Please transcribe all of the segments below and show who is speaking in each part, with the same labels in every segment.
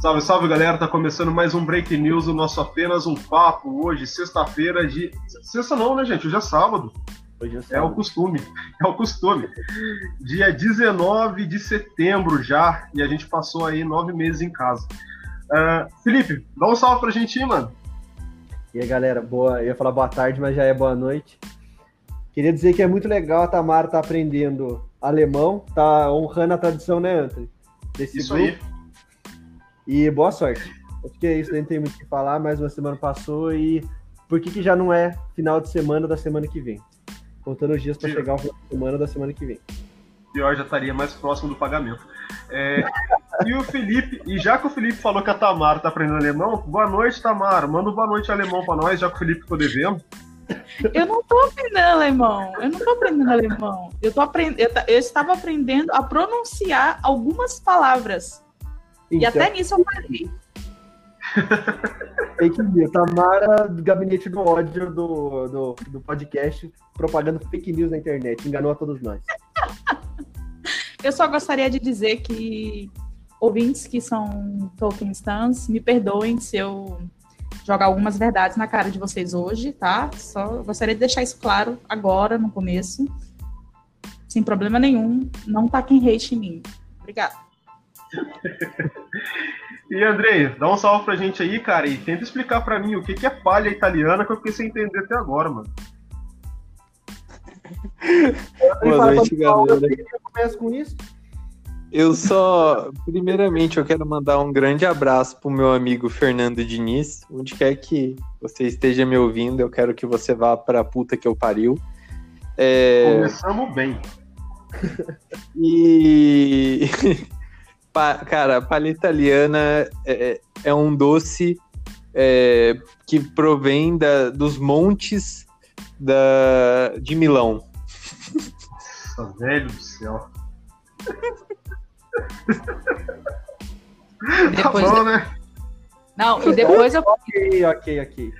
Speaker 1: Salve, salve galera, tá começando mais um Break News, o nosso apenas um papo hoje, sexta-feira de. Sexta não, né, gente? Hoje é sábado.
Speaker 2: Hoje é,
Speaker 1: É
Speaker 2: sábado.
Speaker 1: o costume, é o costume. Dia 19 de setembro já, e a gente passou aí nove meses em casa. Ah, Felipe, dá um salve pra gente aí, mano.
Speaker 2: E aí, galera, boa. Eu ia falar boa tarde, mas já é boa noite. Queria dizer que é muito legal a Tamara tá aprendendo alemão, tá honrando a tradição, né, Anthony? Desse
Speaker 1: Isso
Speaker 2: grupo.
Speaker 1: aí.
Speaker 2: E boa sorte. Acho que é isso, nem tem muito o que falar, mais uma semana passou e por que, que já não é final de semana da semana que vem? Contando os dias para chegar o final de semana da semana que vem.
Speaker 1: Pior já estaria mais próximo do pagamento. É, e o Felipe, e já que o Felipe falou que a Tamara tá aprendendo alemão, boa noite, Tamara. Manda um boa noite alemão pra nós, já que o Felipe ficou devendo.
Speaker 3: Eu não tô aprendendo alemão. Eu não tô aprendendo alemão. Eu, tô aprend... eu, eu estava aprendendo a pronunciar algumas palavras. E
Speaker 2: Então,
Speaker 3: até nisso eu parei.
Speaker 2: fake news. Tamara do gabinete do ódio do, do, do podcast, propagando fake news na internet. Enganou a todos nós.
Speaker 3: Eu só gostaria de dizer que ouvintes que são Tolkien Stans, me perdoem se eu jogar algumas verdades na cara de vocês hoje, tá? Só gostaria de deixar isso claro agora, no começo. Sem problema nenhum. Não taquem hate em mim. Obrigada.
Speaker 1: E Andrei, dá um salve pra gente aí, cara, e tenta explicar pra mim o que, que é palha italiana que eu fiquei sem entender até agora, mano.
Speaker 4: Boa noite, galera.
Speaker 2: eu começo com isso.
Speaker 4: Eu só, primeiramente, eu quero mandar um grande abraço pro meu amigo Fernando Diniz. Onde quer que você esteja me ouvindo, eu quero que você vá pra puta que eu pariu. É,
Speaker 1: Começamos bem.
Speaker 4: e, Pa- cara, a palha italiana é, é um doce é, que provém da- dos montes da, de Milão.
Speaker 1: Nossa, velho do céu.
Speaker 3: Depois,
Speaker 1: Tá bom, né?
Speaker 3: não, e depois eu
Speaker 2: Ok, ok, ok.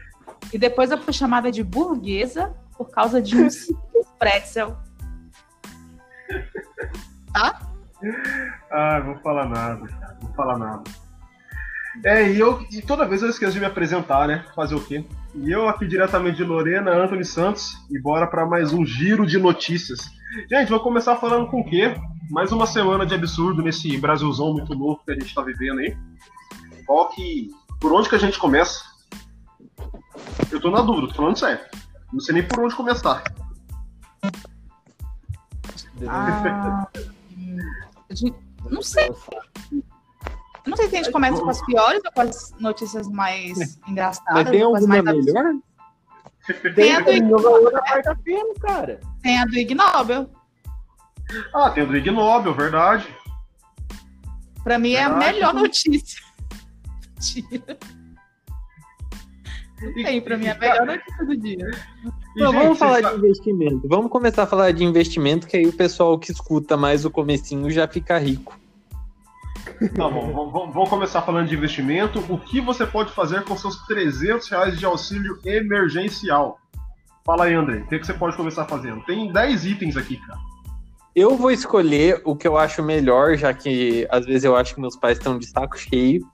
Speaker 3: E depois eu fui chamada de burguesa por causa de um pretzel.
Speaker 1: Ah, vou falar nada, cara. Vou falar nada. É, e eu e toda vez eu esqueço de me apresentar, né? Fazer o quê? E eu aqui diretamente de Lorena, Anthony Santos, e bora pra mais um giro de notícias. Gente, vou começar falando com o quê? Mais uma semana de absurdo nesse Brasilzão muito louco que a gente tá vivendo aí. Qual que. Por onde que a gente começa? Eu tô na dúvida, tô falando sério. Não sei nem por onde começar.
Speaker 3: Ah, de- não sei. Eu não sei se a gente começa com as piores ou com as notícias mais engraçadas.
Speaker 4: Mas tem alguma melhor?
Speaker 3: Tem a do,
Speaker 2: quarta-feira, cara.
Speaker 3: tem a do Ig Nobel.
Speaker 1: Ah, tem o do Ig Nobel, verdade.
Speaker 3: Pra mim é a
Speaker 1: Verdade.
Speaker 3: melhor notícia. Mentira.
Speaker 1: E-
Speaker 3: Tem, pra mim é a melhor notícia do dia.
Speaker 4: Não,
Speaker 1: gente,
Speaker 4: vamos falar de investimento. Vamos começar a falar de investimento, que aí o pessoal que escuta mais o comecinho já fica rico.
Speaker 1: Tá bom, vamos- vamos, vamos começar falando de investimento. O que você pode fazer com seus 300 reais de auxílio emergencial? Fala aí, André. O que, que você pode começar fazendo? Tem 10 itens aqui, cara.
Speaker 4: Eu vou escolher o que eu acho melhor, já que às vezes eu acho que meus pais estão de saco cheio.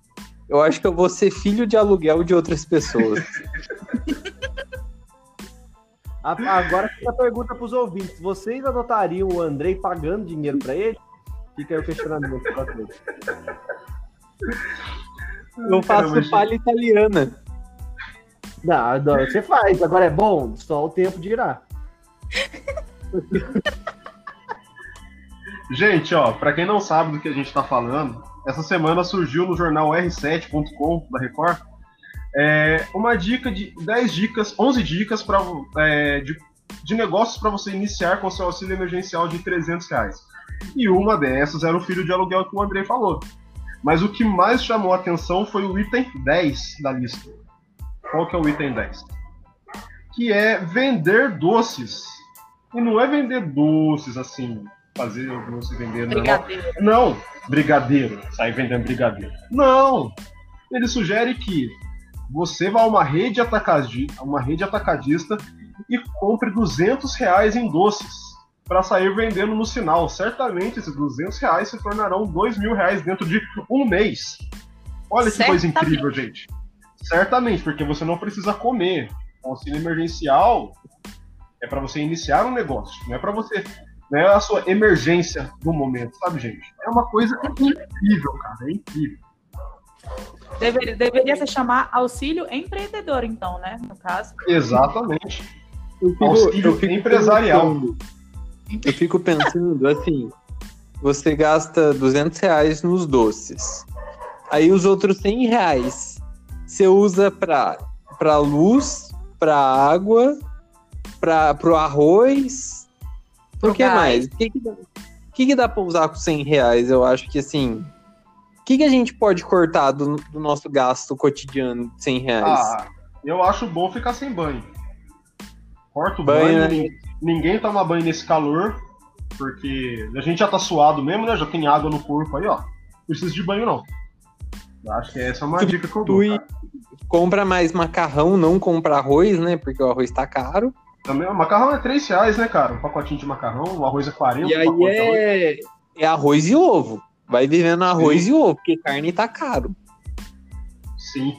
Speaker 4: Eu acho que eu vou ser filho de aluguel de outras pessoas.
Speaker 2: Agora fica a pergunta pros ouvintes. Vocês adotariam o Andrei pagando dinheiro pra ele? Fica aí o questionamento pra todos.
Speaker 4: Eu faço
Speaker 1: Caramba,
Speaker 4: palha italiana.
Speaker 2: Não, não, você faz. Agora é bom, só o tempo dirá.
Speaker 1: Gente, ó, pra quem não sabe do que a gente tá falando, essa semana surgiu no jornal r7.com da Record é, uma dica de 10 dicas, 11 dicas pra, é, de, de negócios para você iniciar com seu auxílio emergencial de 300 reais. E uma dessas era o filho de aluguel que o Andrei falou. Mas o que mais chamou a atenção foi o item 10 da lista. Qual que é o item 10? Que é vender doces. E não é vender doces assim, fazer o doce vender.
Speaker 3: Brigadeiro.
Speaker 1: Não, brigadeiro, sair vendendo brigadeiro. Não! Ele sugere que você vá a uma rede, atacadi, uma rede atacadista e compre 200 reais em doces para sair vendendo no sinal. Certamente esses 200 reais se tornarão 2 mil reais dentro de um mês. Olha que coisa incrível, gente. Certamente, porque você não precisa comer. O auxílio emergencial é para você iniciar um negócio, não é para você. Não é a sua emergência do momento, sabe, gente? É uma coisa incrível, cara. É incrível.
Speaker 3: Deveria, deveria se chamar auxílio empreendedor, então, né? No caso.
Speaker 1: Exatamente.
Speaker 4: Eu fico,
Speaker 1: Auxílio
Speaker 4: eu fico
Speaker 1: empresarial.
Speaker 4: pensando- eu fico pensando assim, você gasta 200 reais nos doces. Aí os outros 100 reais você usa pra, pra luz, pra água, pra, pro arroz. Por
Speaker 3: Pro
Speaker 4: que mais? O que que, dá, o que que dá pra usar com 100 reais? Eu acho que assim... O que, que a gente pode cortar do, do nosso gasto cotidiano de 100 reais?
Speaker 1: Ah, eu acho bom ficar sem banho. Corta o
Speaker 4: Banho,
Speaker 1: banho,
Speaker 4: né?
Speaker 1: nin- ninguém toma banho nesse calor, porque a gente já tá suado mesmo, né? Já tem água no corpo aí, ó. Não precisa de banho, não. Eu acho que essa é uma dica que eu dou. Cara.
Speaker 4: Compra mais macarrão, não compra arroz, né? Porque o arroz tá caro.
Speaker 1: Também, o macarrão é 3 reais, né, cara? Um pacotinho de macarrão, o arroz é 40.
Speaker 4: E aí
Speaker 1: é,
Speaker 4: é arroz e ovo. Vai vivendo arroz e ovo, porque carne tá caro.
Speaker 1: Sim.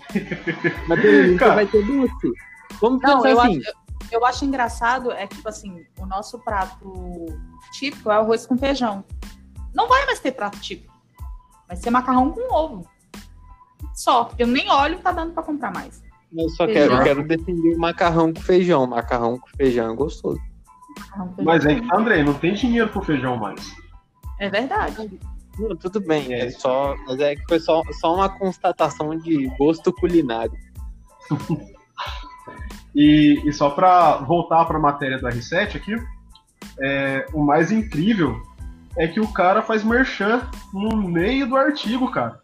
Speaker 4: Mas
Speaker 1: Cara.
Speaker 4: você vai ter doce. Vamos
Speaker 3: Não,
Speaker 4: pensar
Speaker 3: eu,
Speaker 4: assim.
Speaker 3: acho, eu acho engraçado é que, tipo assim, o nosso prato típico é arroz com feijão. Não vai mais ter prato típico. Vai ser macarrão com ovo. Só, porque eu nem óleo tá dando pra comprar mais.
Speaker 4: Eu só
Speaker 3: Feijão.
Speaker 4: quero, quero defender o macarrão com feijão. Macarrão com feijão é gostoso.
Speaker 1: Mas é que, André, não tem dinheiro pro feijão mais.
Speaker 3: É verdade.
Speaker 4: Não, tudo bem, é só, mas é que foi só, só uma constatação de gosto culinário.
Speaker 1: E, e só pra voltar pra matéria do R7 aqui, é, o mais incrível é que o cara faz merchan no meio do artigo, cara.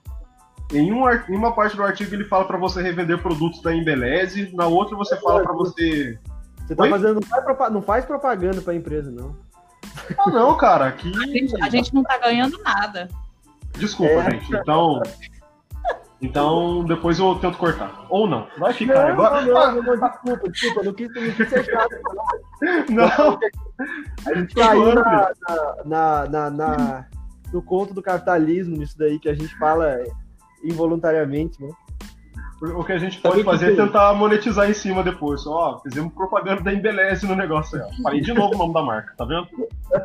Speaker 1: Em, um, em uma parte do artigo ele fala pra você revender produtos da Embeleze, na outra você fala pra você.
Speaker 2: Você tá
Speaker 1: Oi?
Speaker 2: fazendo. Não faz, propa- não faz propaganda pra empresa, não.
Speaker 1: Ah, não, cara, aqui.
Speaker 3: A gente, a gente não tá ganhando nada.
Speaker 1: Desculpa,
Speaker 2: É.
Speaker 1: gente. Então. Então, depois eu tento cortar. Ou não. Vai ficar.
Speaker 2: Não,
Speaker 1: Agora...
Speaker 2: não, não, não, desculpa, desculpa, não quis, não quis ser chato.
Speaker 1: Não,
Speaker 2: A gente caiu na, na, na, na- no conto do capitalismo, nisso daí que a gente fala involuntariamente, né?
Speaker 1: O que a gente pode
Speaker 4: que
Speaker 1: fazer é
Speaker 4: que-
Speaker 1: tentar monetizar em cima depois. Ó, fizemos propaganda da Embeleze no negócio aí. ó. Falei de novo o nome da marca, tá vendo?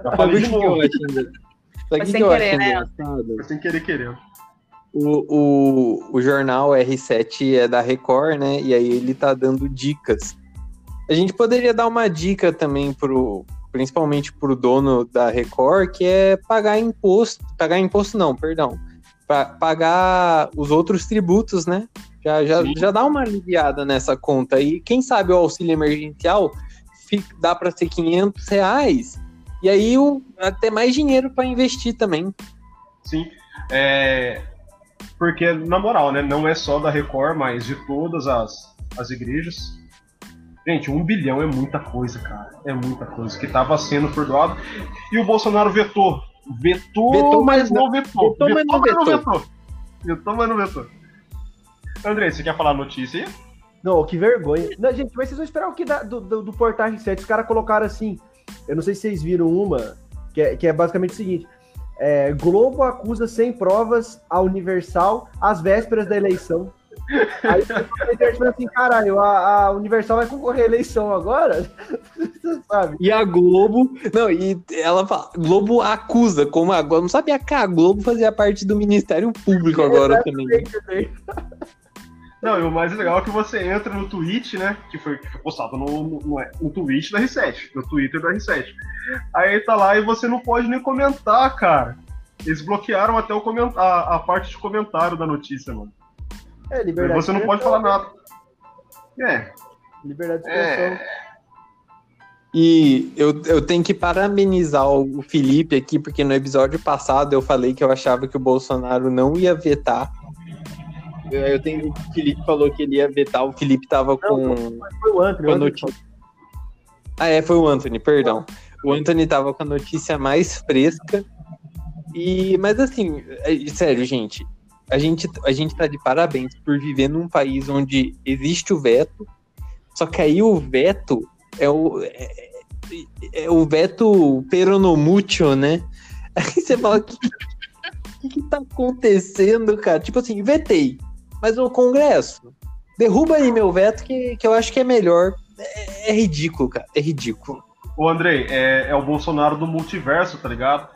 Speaker 1: Já falei de
Speaker 4: que, que
Speaker 1: novo.
Speaker 4: Sabe o que,
Speaker 3: sem
Speaker 4: que eu acho
Speaker 3: querer, né?
Speaker 4: engraçado?
Speaker 1: Foi sem querer querendo.
Speaker 4: O, o, o jornal R7 é da Record, né? E aí ele tá dando dicas. A gente poderia dar uma dica também pro, principalmente pro dono da Record, que é pagar imposto, pagar imposto não, perdão, Pa- pagar os outros tributos, né? Já, já,
Speaker 1: Sim.
Speaker 4: já dá uma aliviada nessa conta aí. Quem sabe o auxílio emergencial fica- dá para ser 500 reais. E aí o, até mais dinheiro para investir também.
Speaker 1: Sim. É, Porque, na moral, né? Não é só da Record, mas de todas as, as igrejas. Gente, um bilhão é muita coisa, cara. É muita coisa. Que tava sendo perdoado. E o Bolsonaro vetou. Vetou,
Speaker 4: Vetou,
Speaker 1: mas não vetou.
Speaker 4: vetou, mas não
Speaker 1: mas
Speaker 4: vetou.
Speaker 1: vetou. Vetou, mas não vetou. André, você quer falar a notícia aí?
Speaker 2: Não, que vergonha. Não, gente, mas vocês vão esperar o que da- do, do, do Portal R7? Os caras colocaram assim. Eu não sei se vocês viram uma, que é, que é basicamente o seguinte: é, Globo acusa sem provas a Universal às vésperas da eleição. Aí na internet fala assim: caralho, a, a Universal vai concorrer à eleição agora? Sabe?
Speaker 4: E a Globo. Não, e ela fala. Globo acusa, como a Globo. Não sabia que a Globo fazia parte do Ministério Público agora também.
Speaker 1: Não, e o mais legal é que você entra no tweet, né? Que foi, que foi postado no, no, no, no tweet da R7, no Twitter da R7. Aí tá lá e você não pode nem comentar, cara. Eles bloquearam até o coment... a, a parte de comentário da notícia, mano.
Speaker 2: É, liberdade.
Speaker 1: você não
Speaker 2: de
Speaker 1: pode falar nada. É,
Speaker 2: Liberdade de expressão.
Speaker 1: é.
Speaker 4: E eu, eu tenho que parabenizar o Felipe aqui, porque no episódio passado eu falei que eu achava que o Bolsonaro não ia vetar. Eu, eu tenho, o Felipe falou que ele ia vetar, o Felipe tava com.
Speaker 2: Foi o Anthony.
Speaker 4: com a notícia. Ah, é, foi o Anthony, perdão. O Anthony tava com a notícia mais fresca. E, mas assim, é- sério, gente, a gente, a gente tá de parabéns por viver num país onde existe o veto, só que aí o veto é o, é, é o veto peronomútil, né? Aí você fala, o que, que, que tá acontecendo, cara? Tipo assim, vetei. Mas o Congresso, derruba aí meu veto que, que eu acho que é melhor. É, é ridículo, cara. É ridículo.
Speaker 1: Ô, Andrei, é, é o Bolsonaro do multiverso, tá ligado?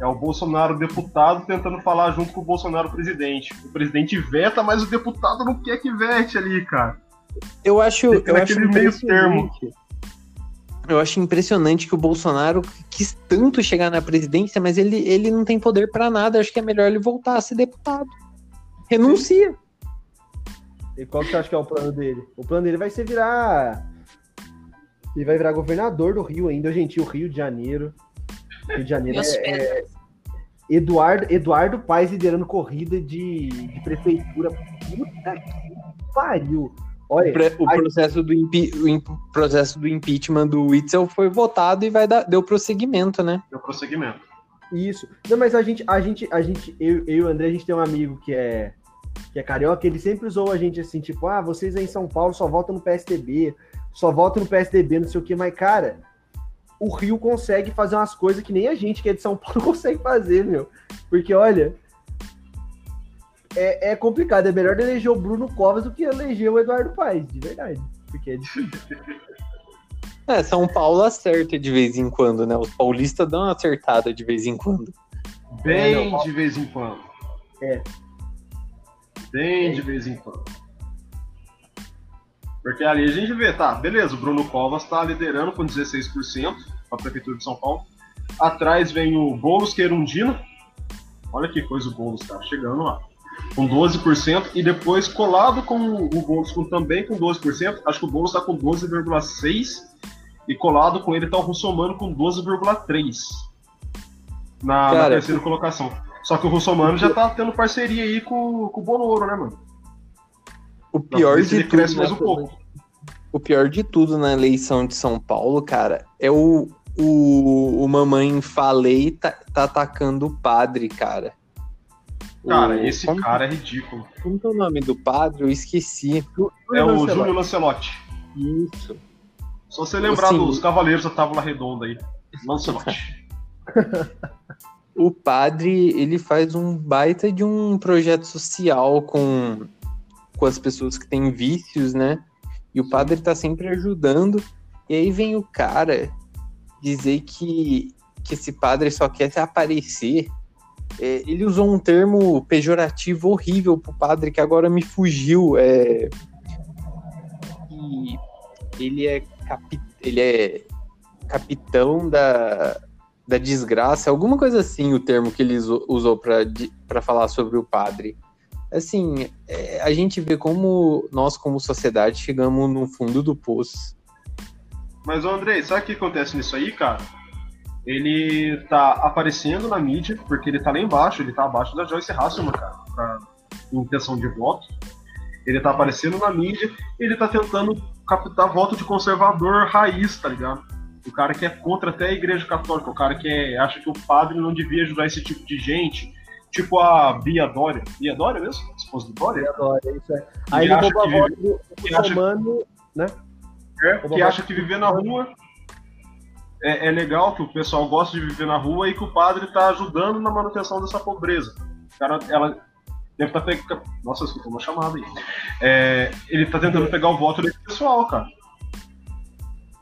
Speaker 1: É o Bolsonaro deputado tentando falar junto com o Bolsonaro presidente. O presidente veta, mas o deputado não quer que vete ali, cara.
Speaker 4: Eu acho,
Speaker 1: Fica
Speaker 4: eu acho
Speaker 1: meio termo.
Speaker 4: impressionante. Eu acho impressionante que o Bolsonaro quis tanto chegar na presidência, mas ele, ele não tem poder pra nada. Acho que é melhor ele voltar a ser deputado. Renuncia.
Speaker 2: E qual que você acha que é o plano dele? O plano dele vai ser virar. Ele vai virar governador do Rio ainda, gente. O Rio de Janeiro. Rio de Janeiro é, é- Eduardo, Eduardo Paes liderando corrida de, de prefeitura. Puta que pariu. Olha,
Speaker 4: O, pre- o processo, do impi- o processo do impeachment do Witzel foi votado e vai dar, deu prosseguimento, né?
Speaker 1: É o prosseguimento.
Speaker 2: Isso. Não, mas a gente, a gente, a gente, eu, eu e o André, a gente tem um amigo que é que é carioca, ele sempre usou a gente assim, tipo, ah, vocês aí em São Paulo só votam no PSDB, só votam no PSDB, não sei o que, mas cara, o Rio consegue fazer umas coisas que nem a gente que é de São Paulo consegue fazer, meu. Porque olha, é, é complicado, é melhor eleger o Bruno Covas do que eleger o Eduardo Paes, de verdade. Porque é difícil.
Speaker 4: É, São Paulo acerta de vez em quando, né? Os paulistas dão uma acertada de vez em quando.
Speaker 1: Bem
Speaker 2: É, não,
Speaker 1: de vez em quando.
Speaker 2: É.
Speaker 1: Bem de vez em quando. Porque ali a gente vê, tá, beleza, o Bruno Covas tá liderando com 16% a Prefeitura de São Paulo. Atrás vem o Boulos Querundina. Olha que coisa o Boulos, cara, chegando lá. Com 12%. E depois colado com o Boulos com, também com 12%. Acho que o Boulos tá com 12,6%. E colado com ele tá o Russomano com 12,3%. Na, na terceira colocação. Só que o Russomano já tá tendo parceria aí com, com o Bonoro, né, mano?
Speaker 4: O pior de tudo,
Speaker 1: cresce
Speaker 4: né?
Speaker 1: mais um pouco.
Speaker 4: O pior de tudo na eleição de São Paulo, cara, é o, o, o mamãe falei tá, tá atacando o padre, cara.
Speaker 1: Cara,
Speaker 4: O-
Speaker 1: esse
Speaker 4: como,
Speaker 1: cara é ridículo.
Speaker 4: Como que é o nome do padre? Eu esqueci.
Speaker 1: É o
Speaker 2: Lancelotti.
Speaker 1: Júlio Lancelotti.
Speaker 4: Isso.
Speaker 1: Só você lembrar
Speaker 4: Sim.
Speaker 1: dos Cavaleiros da Tábula Redonda aí. Lancelotti.
Speaker 4: O padre, ele faz um baita de um projeto social com, com as pessoas que têm vícios, né? E o padre tá sempre ajudando. E aí vem o cara dizer que, que esse padre só quer se aparecer. É, ele usou um termo pejorativo horrível pro padre que agora me fugiu. É, ele é, capi, ele é capitão da, da desgraça, alguma coisa assim, o termo que ele usou- para falar sobre o padre. Assim, é, a gente vê como nós, como sociedade, chegamos no fundo do poço.
Speaker 1: Mas, ô Andrei, sabe o que acontece nisso aí, cara? Ele tá aparecendo na mídia, porque ele tá lá embaixo, ele tá abaixo da Joyce Hasselman, cara, pra intenção de voto. Ele tá aparecendo na mídia, ele tá tentando captar voto de conservador raiz, tá ligado? O cara que é contra até a igreja católica, o cara que é- acha que o padre não devia ajudar esse tipo de gente, tipo a Bia Dória. Bia Dória mesmo? Esposa do Dória?
Speaker 2: Adoro, é isso aí. Aí ele rouba a voz do, muçulmano.
Speaker 1: É, que acha que viver na rua é, é legal, que o pessoal gosta de viver na rua e que o padre tá ajudando na manutenção dessa pobreza. O cara, ela deve estar pegando. Nossa, escutou uma chamada aí. É, ele tá tentando pegar o voto desse pessoal, cara.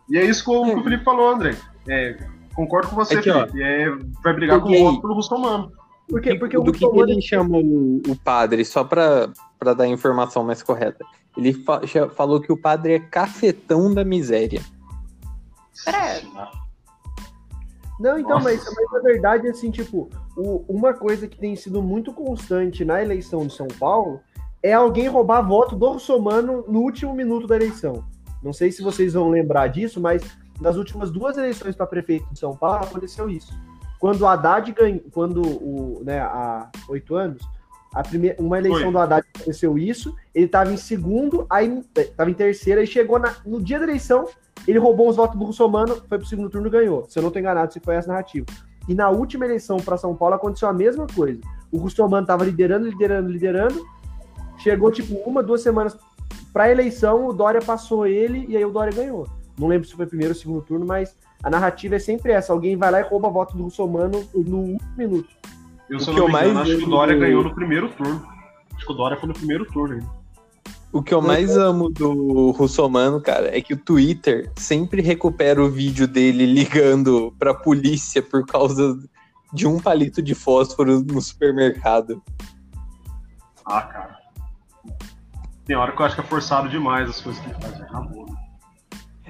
Speaker 1: E é isso que o, que o Felipe falou, André. É, concordo com você,
Speaker 4: Aqui, ó.
Speaker 1: Felipe. É, vai brigar
Speaker 4: Porque
Speaker 1: com o voto pelo Russomano.
Speaker 2: Porque, porque o
Speaker 4: do que, ele chamou o, o padre, só para dar a informação mais correta. Ele fa- já falou que o padre é cafetão da miséria.
Speaker 3: Credo.
Speaker 2: Não, então,
Speaker 1: Nossa.
Speaker 2: mas, mas na verdade, assim, tipo, o- uma coisa que tem sido muito constante na eleição de São Paulo é alguém roubar voto do russomano no último minuto da eleição. Não sei se vocês vão lembrar disso, mas nas últimas duas eleições para prefeito de São Paulo aconteceu isso. Quando o Haddad ganhou, quando o, né, há oito anos, a primeira, uma eleição do Haddad aconteceu isso, ele estava em segundo, aí estava em terceira, e chegou na- no dia da eleição, ele roubou os votos do Russomano, foi pro segundo turno e ganhou. Se eu não tô enganado, se foi essa narrativa. E na última eleição para São Paulo aconteceu a mesma coisa. O Russomano tava liderando, liderando, liderando. Chegou tipo uma, duas semanas pra eleição, o Dória passou ele e aí o Dória ganhou. Não lembro se foi primeiro ou segundo turno, mas a narrativa é sempre essa. Alguém vai lá e rouba voto do Russomano no último minuto.
Speaker 1: Eu,
Speaker 4: O
Speaker 1: se eu
Speaker 4: que
Speaker 1: não
Speaker 4: eu
Speaker 1: me engano,
Speaker 4: mais
Speaker 1: acho que o Dória
Speaker 4: do-
Speaker 1: ganhou no primeiro turno. Acho que o Dória foi no primeiro turno ainda.
Speaker 4: O que eu mais amo do Russomano, cara, é que o Twitter sempre recupera o vídeo dele ligando pra polícia por causa de um palito de fósforo no supermercado.
Speaker 1: Ah, cara. Tem hora que eu acho que é forçado demais as coisas que ele faz. Acabou.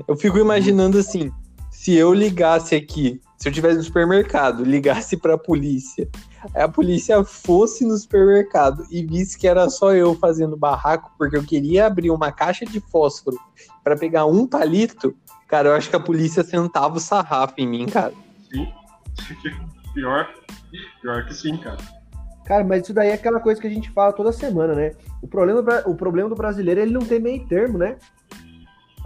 Speaker 4: Eu fico imaginando assim, se eu ligasse aqui, se eu tivesse no supermercado, ligasse pra polícia, aí a polícia fosse no supermercado e visse que era só eu fazendo barraco, porque eu queria abrir uma caixa de fósforo pra pegar um palito, cara, eu acho que a polícia sentava o sarrafo em mim, cara.
Speaker 1: Sim. Pior. Pior que sim, cara.
Speaker 2: Cara, mas isso daí é aquela coisa que a gente fala toda semana, né? O problema, o problema do brasileiro é ele não tem meio termo, né?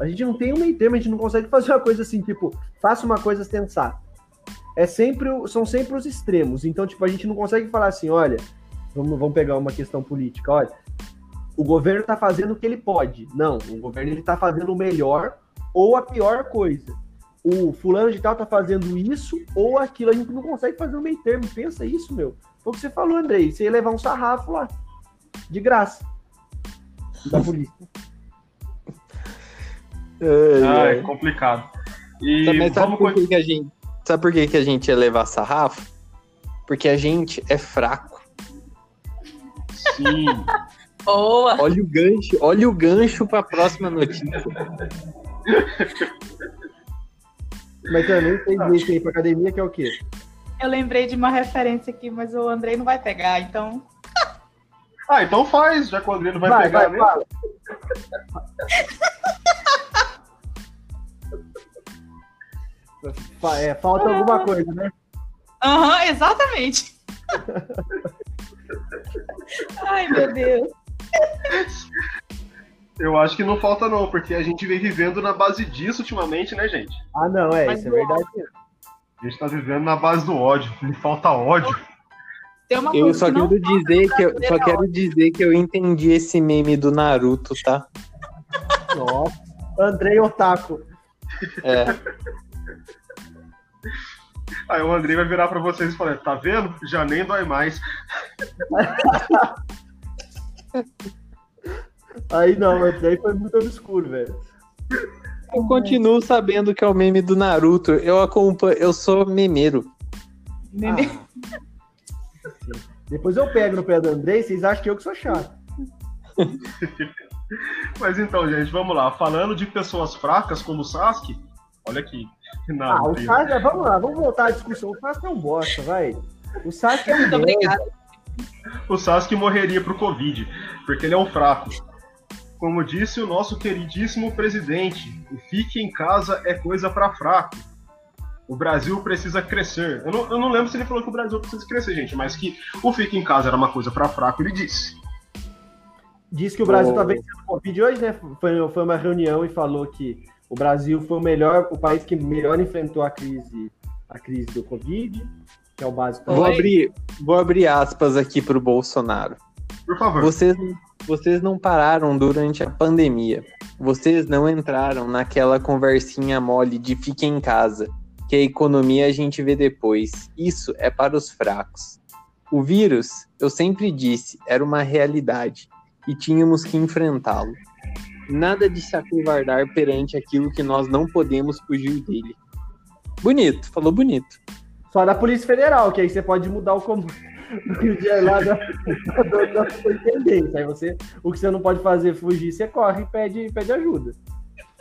Speaker 2: A gente não tem um meio termo, a gente não consegue fazer uma coisa assim, tipo, faça uma coisa sensata. É sempre, são sempre os extremos. Então, tipo, a gente não consegue falar assim, olha, vamos, vamos pegar uma questão política, olha, o governo tá fazendo o que ele pode. Não, o governo ele tá fazendo o melhor ou a pior coisa. O fulano de tal tá fazendo isso ou aquilo, a gente não consegue fazer um meio termo. Pensa isso, meu. Foi o que você falou, Andrei. Você ia levar um sarrafo lá. De graça. Da polícia.
Speaker 1: Ah, é complicado. E
Speaker 4: sabe
Speaker 1: vamos
Speaker 4: por que, que a gente. Sabe por que, que a gente ia levar sarrafo? Porque a gente é fraco.
Speaker 1: Sim.
Speaker 3: Boa!
Speaker 4: Olha o gancho, olha o gancho pra próxima notícia.
Speaker 2: Mas eu nem sei ir pra academia, que é o quê?
Speaker 3: Eu lembrei de uma referência aqui, mas o Andrei não vai pegar, então.
Speaker 1: Ah, então faz, já que o André não vai,
Speaker 2: Vai,
Speaker 1: pegar
Speaker 2: vai,
Speaker 1: mesmo.
Speaker 2: é, falta alguma coisa, né?
Speaker 3: Aham, exatamente. Ai, meu Deus.
Speaker 1: Eu acho que não falta não, porque a gente vem vivendo na base disso ultimamente, né, gente?
Speaker 2: Ah, não, é,
Speaker 3: Mas
Speaker 2: isso é verdade. mesmo.
Speaker 1: A gente tá vivendo na base do ódio. Me falta ódio.
Speaker 3: Tem uma
Speaker 4: Eu
Speaker 3: coisa
Speaker 4: só
Speaker 3: que
Speaker 4: quero dizer que eu só
Speaker 3: brasileiro,
Speaker 4: quero dizer que eu entendi esse meme do Naruto, tá?
Speaker 2: Nossa. Andrei Otaku.
Speaker 4: É.
Speaker 1: Aí o André vai virar pra vocês e falar, tá vendo? Já nem dói mais.
Speaker 2: Aí não, mas daí foi muito obscuro, velho.
Speaker 4: Eu continuo sabendo que é o meme do Naruto. Eu acompanho, eu sou memeiro.
Speaker 3: Meme-
Speaker 2: Ah. Depois eu pego no pé do Andrei, vocês acham que eu que sou chato.
Speaker 1: Mas então, gente, vamos lá. Falando de pessoas fracas como o Sasuke, olha aqui. Não,
Speaker 2: Ah, o Sasuke, vamos lá, vamos voltar à discussão. O Sasuke é um bosta, vai. O Sasuke é um
Speaker 3: Muito
Speaker 2: deus.
Speaker 3: obrigada.
Speaker 1: o Sasuke morreria pro Covid, porque ele é um fraco. Como disse o nosso queridíssimo presidente, o fique em casa é coisa pra fraco. O Brasil precisa crescer. Eu não, eu não lembro se ele falou que o Brasil precisa crescer, gente, mas que o fique em casa era uma coisa pra fraco, ele disse.
Speaker 2: Diz que o Brasil
Speaker 4: Oh.
Speaker 2: tá vencendo o Covid hoje, né? Foi, foi uma reunião e falou que o Brasil foi o melhor, o país que melhor enfrentou a crise, a crise do Covid, que é o básico.
Speaker 4: Vou abrir, vou abrir aspas aqui pro Bolsonaro.
Speaker 1: Por favor.
Speaker 4: Vocês, vocês não pararam durante a pandemia. Vocês não entraram naquela conversinha mole de fique em casa, que a economia a gente vê depois. Isso é para os fracos. O vírus, eu sempre disse, era uma realidade e tínhamos que enfrentá-lo. Nada de se acovardar perante aquilo que nós não podemos fugir dele. Bonito, falou bonito.
Speaker 2: Só da Polícia Federal, que aí você pode mudar o comando do dia lá da, da, da superintendência. Aí você, o que você não pode fazer é fugir, você corre e pede, pede ajuda.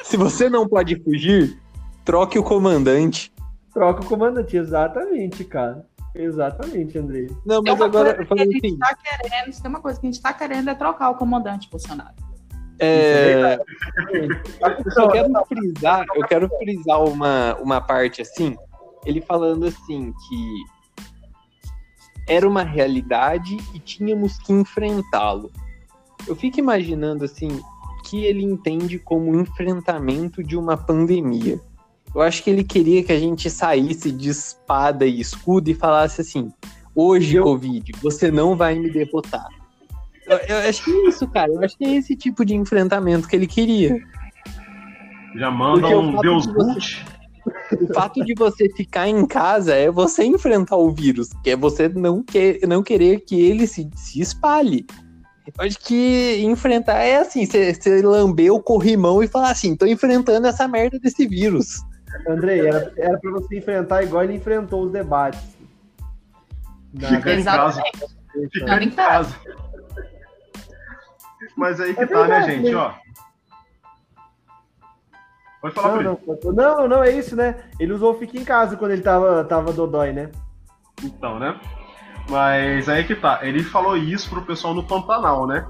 Speaker 4: Se você não pode fugir, troque o comandante.
Speaker 2: Troca o comandante, exatamente, cara. Exatamente, Andrei.
Speaker 4: Não, mas agora
Speaker 3: que a
Speaker 4: falei
Speaker 3: gente
Speaker 4: assim.
Speaker 3: tá querendo, se tem uma coisa que a gente tá querendo é trocar o comandante Bolsonaro.
Speaker 4: É,
Speaker 2: Então,
Speaker 4: eu só quero frisar, eu quero frisar uma, uma parte assim, ele falando assim que era uma realidade e tínhamos que enfrentá-lo. Eu fico imaginando assim que ele entende como enfrentamento de uma pandemia. Eu acho que ele queria que a gente saísse de espada e escudo e falasse assim: hoje,
Speaker 2: Eu-
Speaker 4: Covid, você não vai me derrotar. Eu, eu acho que é isso, cara. Eu acho que é esse tipo de enfrentamento que ele queria.
Speaker 1: Já manda um Deus
Speaker 4: de você-
Speaker 1: Boot.
Speaker 4: O fato de você ficar em casa é você enfrentar o vírus, que é você não, que, não querer que ele se, se espalhe. Eu acho que enfrentar é assim, você lamber o corrimão e falar assim, tô enfrentando essa merda desse vírus.
Speaker 2: Andrei, era, era pra você enfrentar igual ele enfrentou os debates.
Speaker 1: Fica em casa. Fica em casa. Mas aí que é tá, né, gente, ó.
Speaker 2: Pode falar, não, não, não, não, é isso, né? Ele usou Fica em Casa quando ele tava, tava dodói, né?
Speaker 1: Então, né? Mas aí que tá. Ele falou isso pro pessoal no Pantanal, né?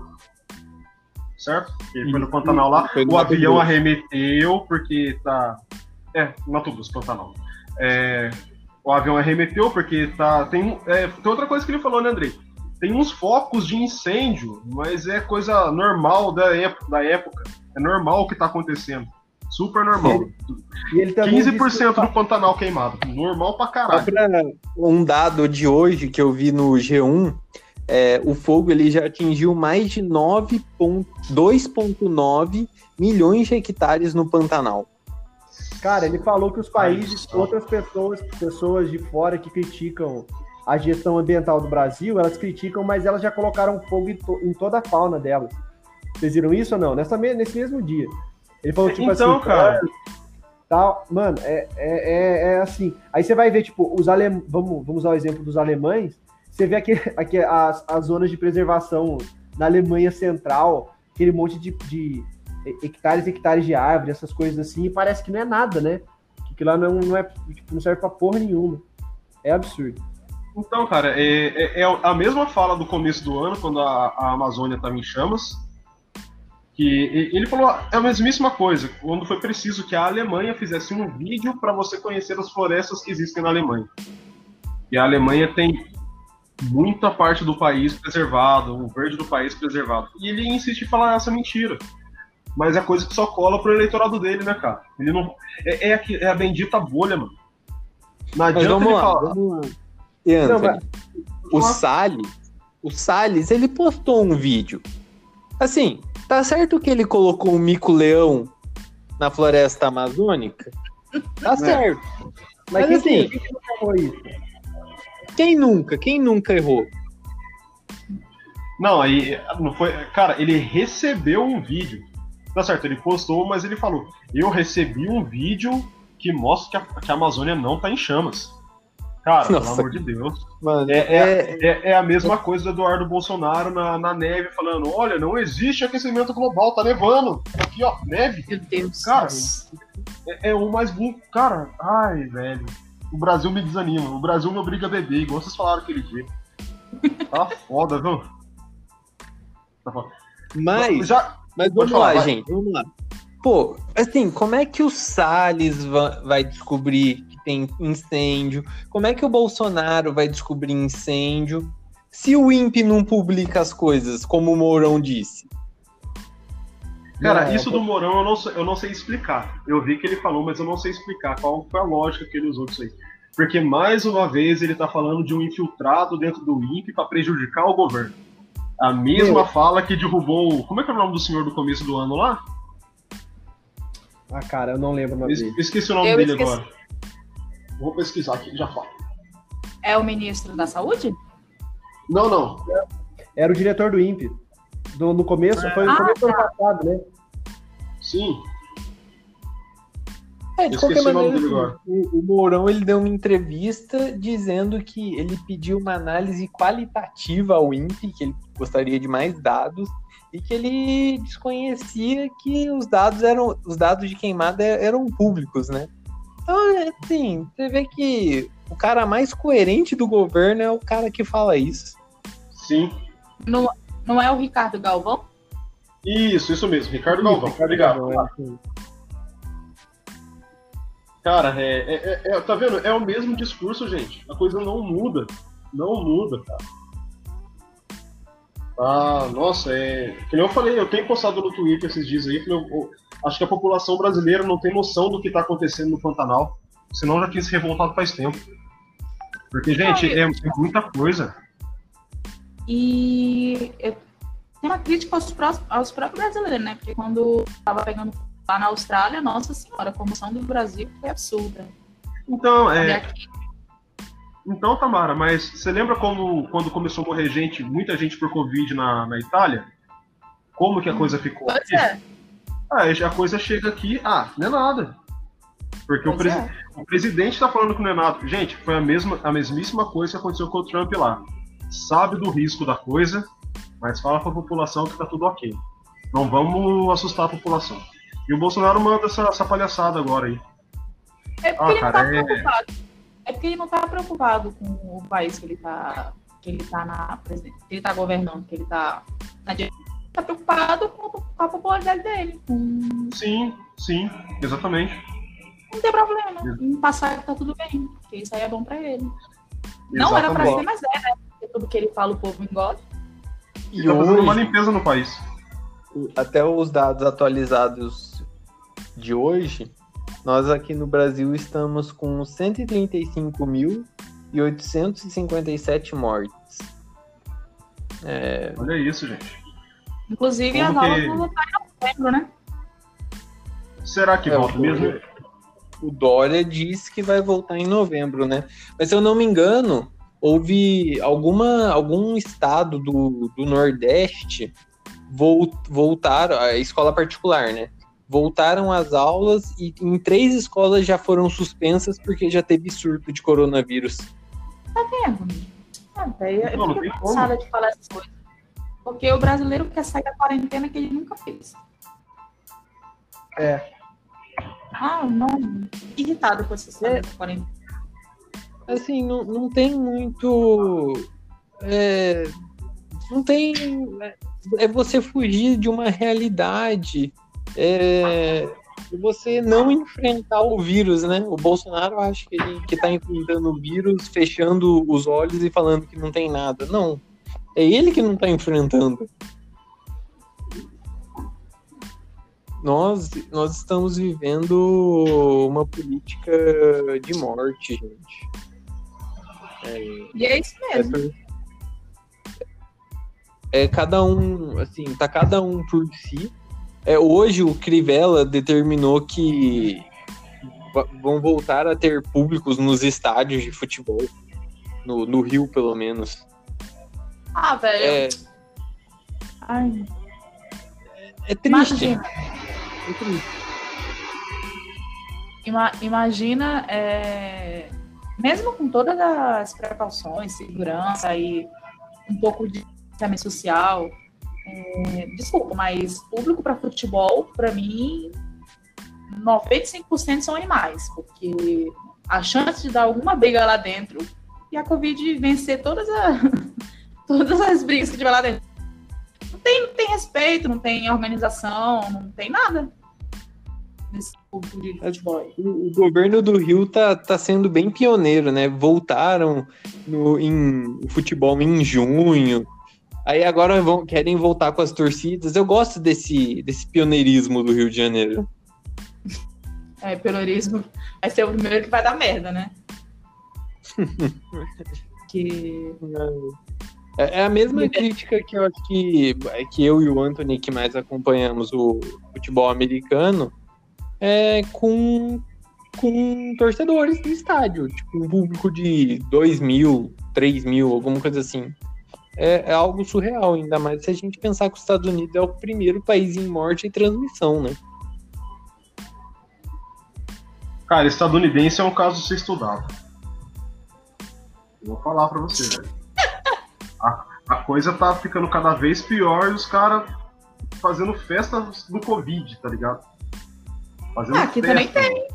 Speaker 1: Certo? Ele foi no Pantanal lá. O avião arremeteu porque tá. É, Mato Grosso, Pantanal. É, o avião arremeteu porque tá. Tem, é, tem outra coisa que ele falou, né, Andrei? Tem uns focos de incêndio, mas é coisa normal da, da época. É normal o que tá acontecendo. Super normal. E ele 15% do Pantanal queimado. Normal pra caralho.
Speaker 4: um dado de hoje que eu vi no G1, é, o fogo ele já atingiu mais de 2,9 milhões de hectares no Pantanal.
Speaker 2: Cara, ele falou que os países, outras pessoas, pessoas de fora que criticam a gestão ambiental do Brasil, elas criticam, mas elas já colocaram fogo em, to em toda a fauna delas. Vocês viram isso ou não? Nessa, nesse mesmo dia. Ele falou, tipo então, assim, cara. Tal, mano, é, é, é, é, assim. Aí você vai ver, tipo, os alemães. Vamos, vamos usar o exemplo dos alemães. Você vê aqui, aqui as, as zonas de preservação na Alemanha Central, aquele monte de, de hectares e hectares de árvore, essas coisas assim, e parece que não é nada, né? Que lá não, não, é, tipo, não serve pra porra nenhuma. É absurdo.
Speaker 1: Então, cara, é, é, é, a mesma fala do começo do ano, quando a, a Amazônia estava em chamas, que ele falou é a mesmíssima coisa, quando foi preciso que a Alemanha fizesse um vídeo para você conhecer as florestas que existem na Alemanha. E a Alemanha tem muita parte do país preservado, o verde do país preservado. E ele insiste em falar essa mentira. Mas é coisa que só cola pro eleitorado dele, né, cara? Ele não. É, é, a, é a bendita bolha, mano.
Speaker 4: Não adianta vamos ele lá, falar. Vamos lá. Não, mas... O Salles, o Salles, ele postou um vídeo. Assim, Tá certo que ele colocou um mico-leão na floresta amazônica? Tá é. certo. Mas, Mas assim, quem nunca isso? Quem nunca? Quem nunca errou?
Speaker 1: Não, aí não foi. Cara, ele recebeu um vídeo. Tá certo, ele postou, mas ele falou: Eu recebi um vídeo que mostra que a, que a Amazônia não tá em chamas. Cara, Nossa. pelo amor de Deus. Mano, é, é, é, é, a mesma coisa do Eduardo Bolsonaro na, na neve falando: olha, não existe aquecimento global, tá nevando. Aqui, ó, neve.
Speaker 3: Meu Deus.
Speaker 1: Cara, é, é o mais burro. Cara, ai, velho. O Brasil me desanima. O Brasil me obriga a beber, igual vocês falaram aquele dia. Tá foda, viu?
Speaker 4: Tá foda. Mas, Já... mas vamos falar, lá, gente. Vamos lá. Pô, assim, como é que o Salles vai descobrir tem incêndio? Como é que o Bolsonaro vai descobrir incêndio se o INPE não publica as coisas, como o Mourão disse?
Speaker 1: Cara, isso do Mourão eu não, sei, eu não sei explicar. Eu vi que ele falou, mas eu não sei explicar qual foi a lógica que ele usou disso aí. Porque, mais uma vez, ele tá falando de um infiltrado dentro do INPE para prejudicar o governo. A mesma fala que derrubou. Como é que é o nome do senhor do começo do ano lá?
Speaker 2: Ah, cara, eu não lembro o nome
Speaker 1: dele. Esqueci o nome eu dele esqueci. agora. Vou pesquisar aqui, já falo.
Speaker 3: É o ministro da Saúde?
Speaker 1: Não, não.
Speaker 2: Era o diretor do INPE. Do, no começo, é. foi no ah, começo do ano tá. passado, né?
Speaker 1: Sim.
Speaker 4: É, de qualquer maneira, o, o Mourão ele deu uma entrevista dizendo que ele pediu uma análise qualitativa ao INPE, que ele gostaria de mais dados, e que ele desconhecia que os dados eram os dados de queimada eram públicos, né? Então, é assim, você vê que o cara mais coerente do governo é o cara que fala isso.
Speaker 1: Sim.
Speaker 3: Não, não é o Ricardo Galvão?
Speaker 1: Isso, isso mesmo, Ricardo Galvão. Ricardo Obrigado. Galvão. Cara, é, é, é, tá vendo? É o mesmo discurso, gente. A coisa não muda. Não muda, cara. Ah, nossa, é. Como eu falei, eu tenho postado no Twitter esses dias aí, que eu, acho que a população brasileira não tem noção do que está acontecendo no Pantanal. Senão já tinha se revoltado faz tempo. Porque, gente, é, é muita coisa.
Speaker 3: E eu tenho uma crítica aos, aos próprios brasileiros, né? Porque quando estava pegando lá na Austrália, nossa senhora, a comoção do Brasil foi absurda.
Speaker 1: Então, é. Então, Tamara, mas você lembra como quando começou a morrer gente, muita gente por Covid na, na Itália? Como que a coisa ficou
Speaker 3: Pois é.
Speaker 1: Aí a coisa chega aqui, ah, não é nada. Porque o,
Speaker 3: Pois
Speaker 1: presi-
Speaker 3: é.
Speaker 1: o presidente tá falando que não é nada. Gente, foi a, mesma, a mesmíssima coisa que aconteceu com o Trump lá. Sabe do risco da coisa, mas fala pra população que tá tudo ok. Não vamos assustar a população. E o Bolsonaro manda essa, essa palhaçada agora aí.
Speaker 3: É porque
Speaker 1: Ah,
Speaker 3: ele não
Speaker 1: cara,
Speaker 3: tá
Speaker 1: é-
Speaker 3: preocupado. É porque ele não tá preocupado com o país que ele tá, que ele tá na presidência, que ele tá governando, que ele tá na direita. Tá preocupado com, a popularidade dele. Com...
Speaker 1: Sim, sim, exatamente.
Speaker 3: Não tem problema. Em passar tá tudo bem. Porque isso aí é bom pra ele. Não era pra
Speaker 1: Exatamente.
Speaker 3: ser, mas é, né? Porque tudo que ele fala o povo engole.
Speaker 4: E
Speaker 1: Tá fazendo uma
Speaker 4: hoje,
Speaker 1: limpeza no país.
Speaker 4: até os dados atualizados de hoje, nós aqui no Brasil estamos com 135.857 mortes. É,
Speaker 1: Olha isso, gente.
Speaker 3: Inclusive,
Speaker 1: Como
Speaker 3: as aulas
Speaker 1: que-
Speaker 3: vão voltar em novembro, né?
Speaker 1: Será que
Speaker 4: É,
Speaker 1: volta
Speaker 4: o-
Speaker 1: mesmo?
Speaker 4: o Dória disse que vai voltar em novembro, né? Mas se eu não me engano, houve alguma, algum estado do, do Nordeste vol, voltaram, a escola particular, né? Voltaram às aulas e em três escolas já foram suspensas porque já teve surto de coronavírus.
Speaker 3: É, ah, velho, eu
Speaker 1: Não,
Speaker 3: fico cansada de falar essas coisas. Porque o brasileiro quer sair da quarentena que ele nunca fez.
Speaker 2: É.
Speaker 3: Ah, não. Irritado com essa história da quarentena.
Speaker 4: Assim, não, não tem muito. é, não tem. É, é você fugir de uma realidade. É você não enfrentar o vírus, né? O Bolsonaro acha que, ele, que tá enfrentando o vírus, fechando os olhos e falando que não tem nada. Não. É ele que não tá enfrentando. Nós, nós estamos vivendo uma política de morte, gente.
Speaker 3: E é isso mesmo.
Speaker 4: É cada um, assim, tá cada um por si. É, hoje o Crivella determinou que vão voltar a ter públicos nos estádios de futebol. No, no Rio, pelo menos.
Speaker 3: Ah, velho.
Speaker 4: É,
Speaker 3: Ai,
Speaker 4: é triste.
Speaker 3: imagina.
Speaker 4: É triste.
Speaker 3: Ima- imagina, é, mesmo com todas as precauções, segurança e um pouco de distanciamento social, é, desculpa, mas público para futebol, para mim, 95% são animais, porque a chance de dar alguma briga lá dentro e a Covid vencer todas, a- todas as brigas que tiver lá dentro. Não tem, não tem respeito, não tem organização, não tem nada nesse de futebol.
Speaker 4: O, o governo do Rio tá, tá sendo bem pioneiro, né? Voltaram no, em futebol em junho. Aí agora vão, querem voltar com as torcidas. Eu gosto desse, desse pioneirismo do Rio de Janeiro.
Speaker 3: É, pelourismo vai ser o primeiro que vai dar merda, né? que.
Speaker 4: É, é a mesma crítica que eu acho que, que eu e o Anthony, que mais acompanhamos o futebol americano, é com, com torcedores do estádio. Tipo, um público de 2 mil, 3 mil, alguma coisa assim. É, é algo surreal, ainda mais se a gente pensar que os Estados Unidos é o primeiro país em morte e transmissão, né?
Speaker 1: Cara, estadunidense é um caso a ser estudado. Vou falar pra você, velho. A, a coisa tá ficando cada vez pior e os caras fazendo festa do Covid, tá ligado? Fazendo
Speaker 3: Ah, aqui
Speaker 1: festa.
Speaker 3: também tem.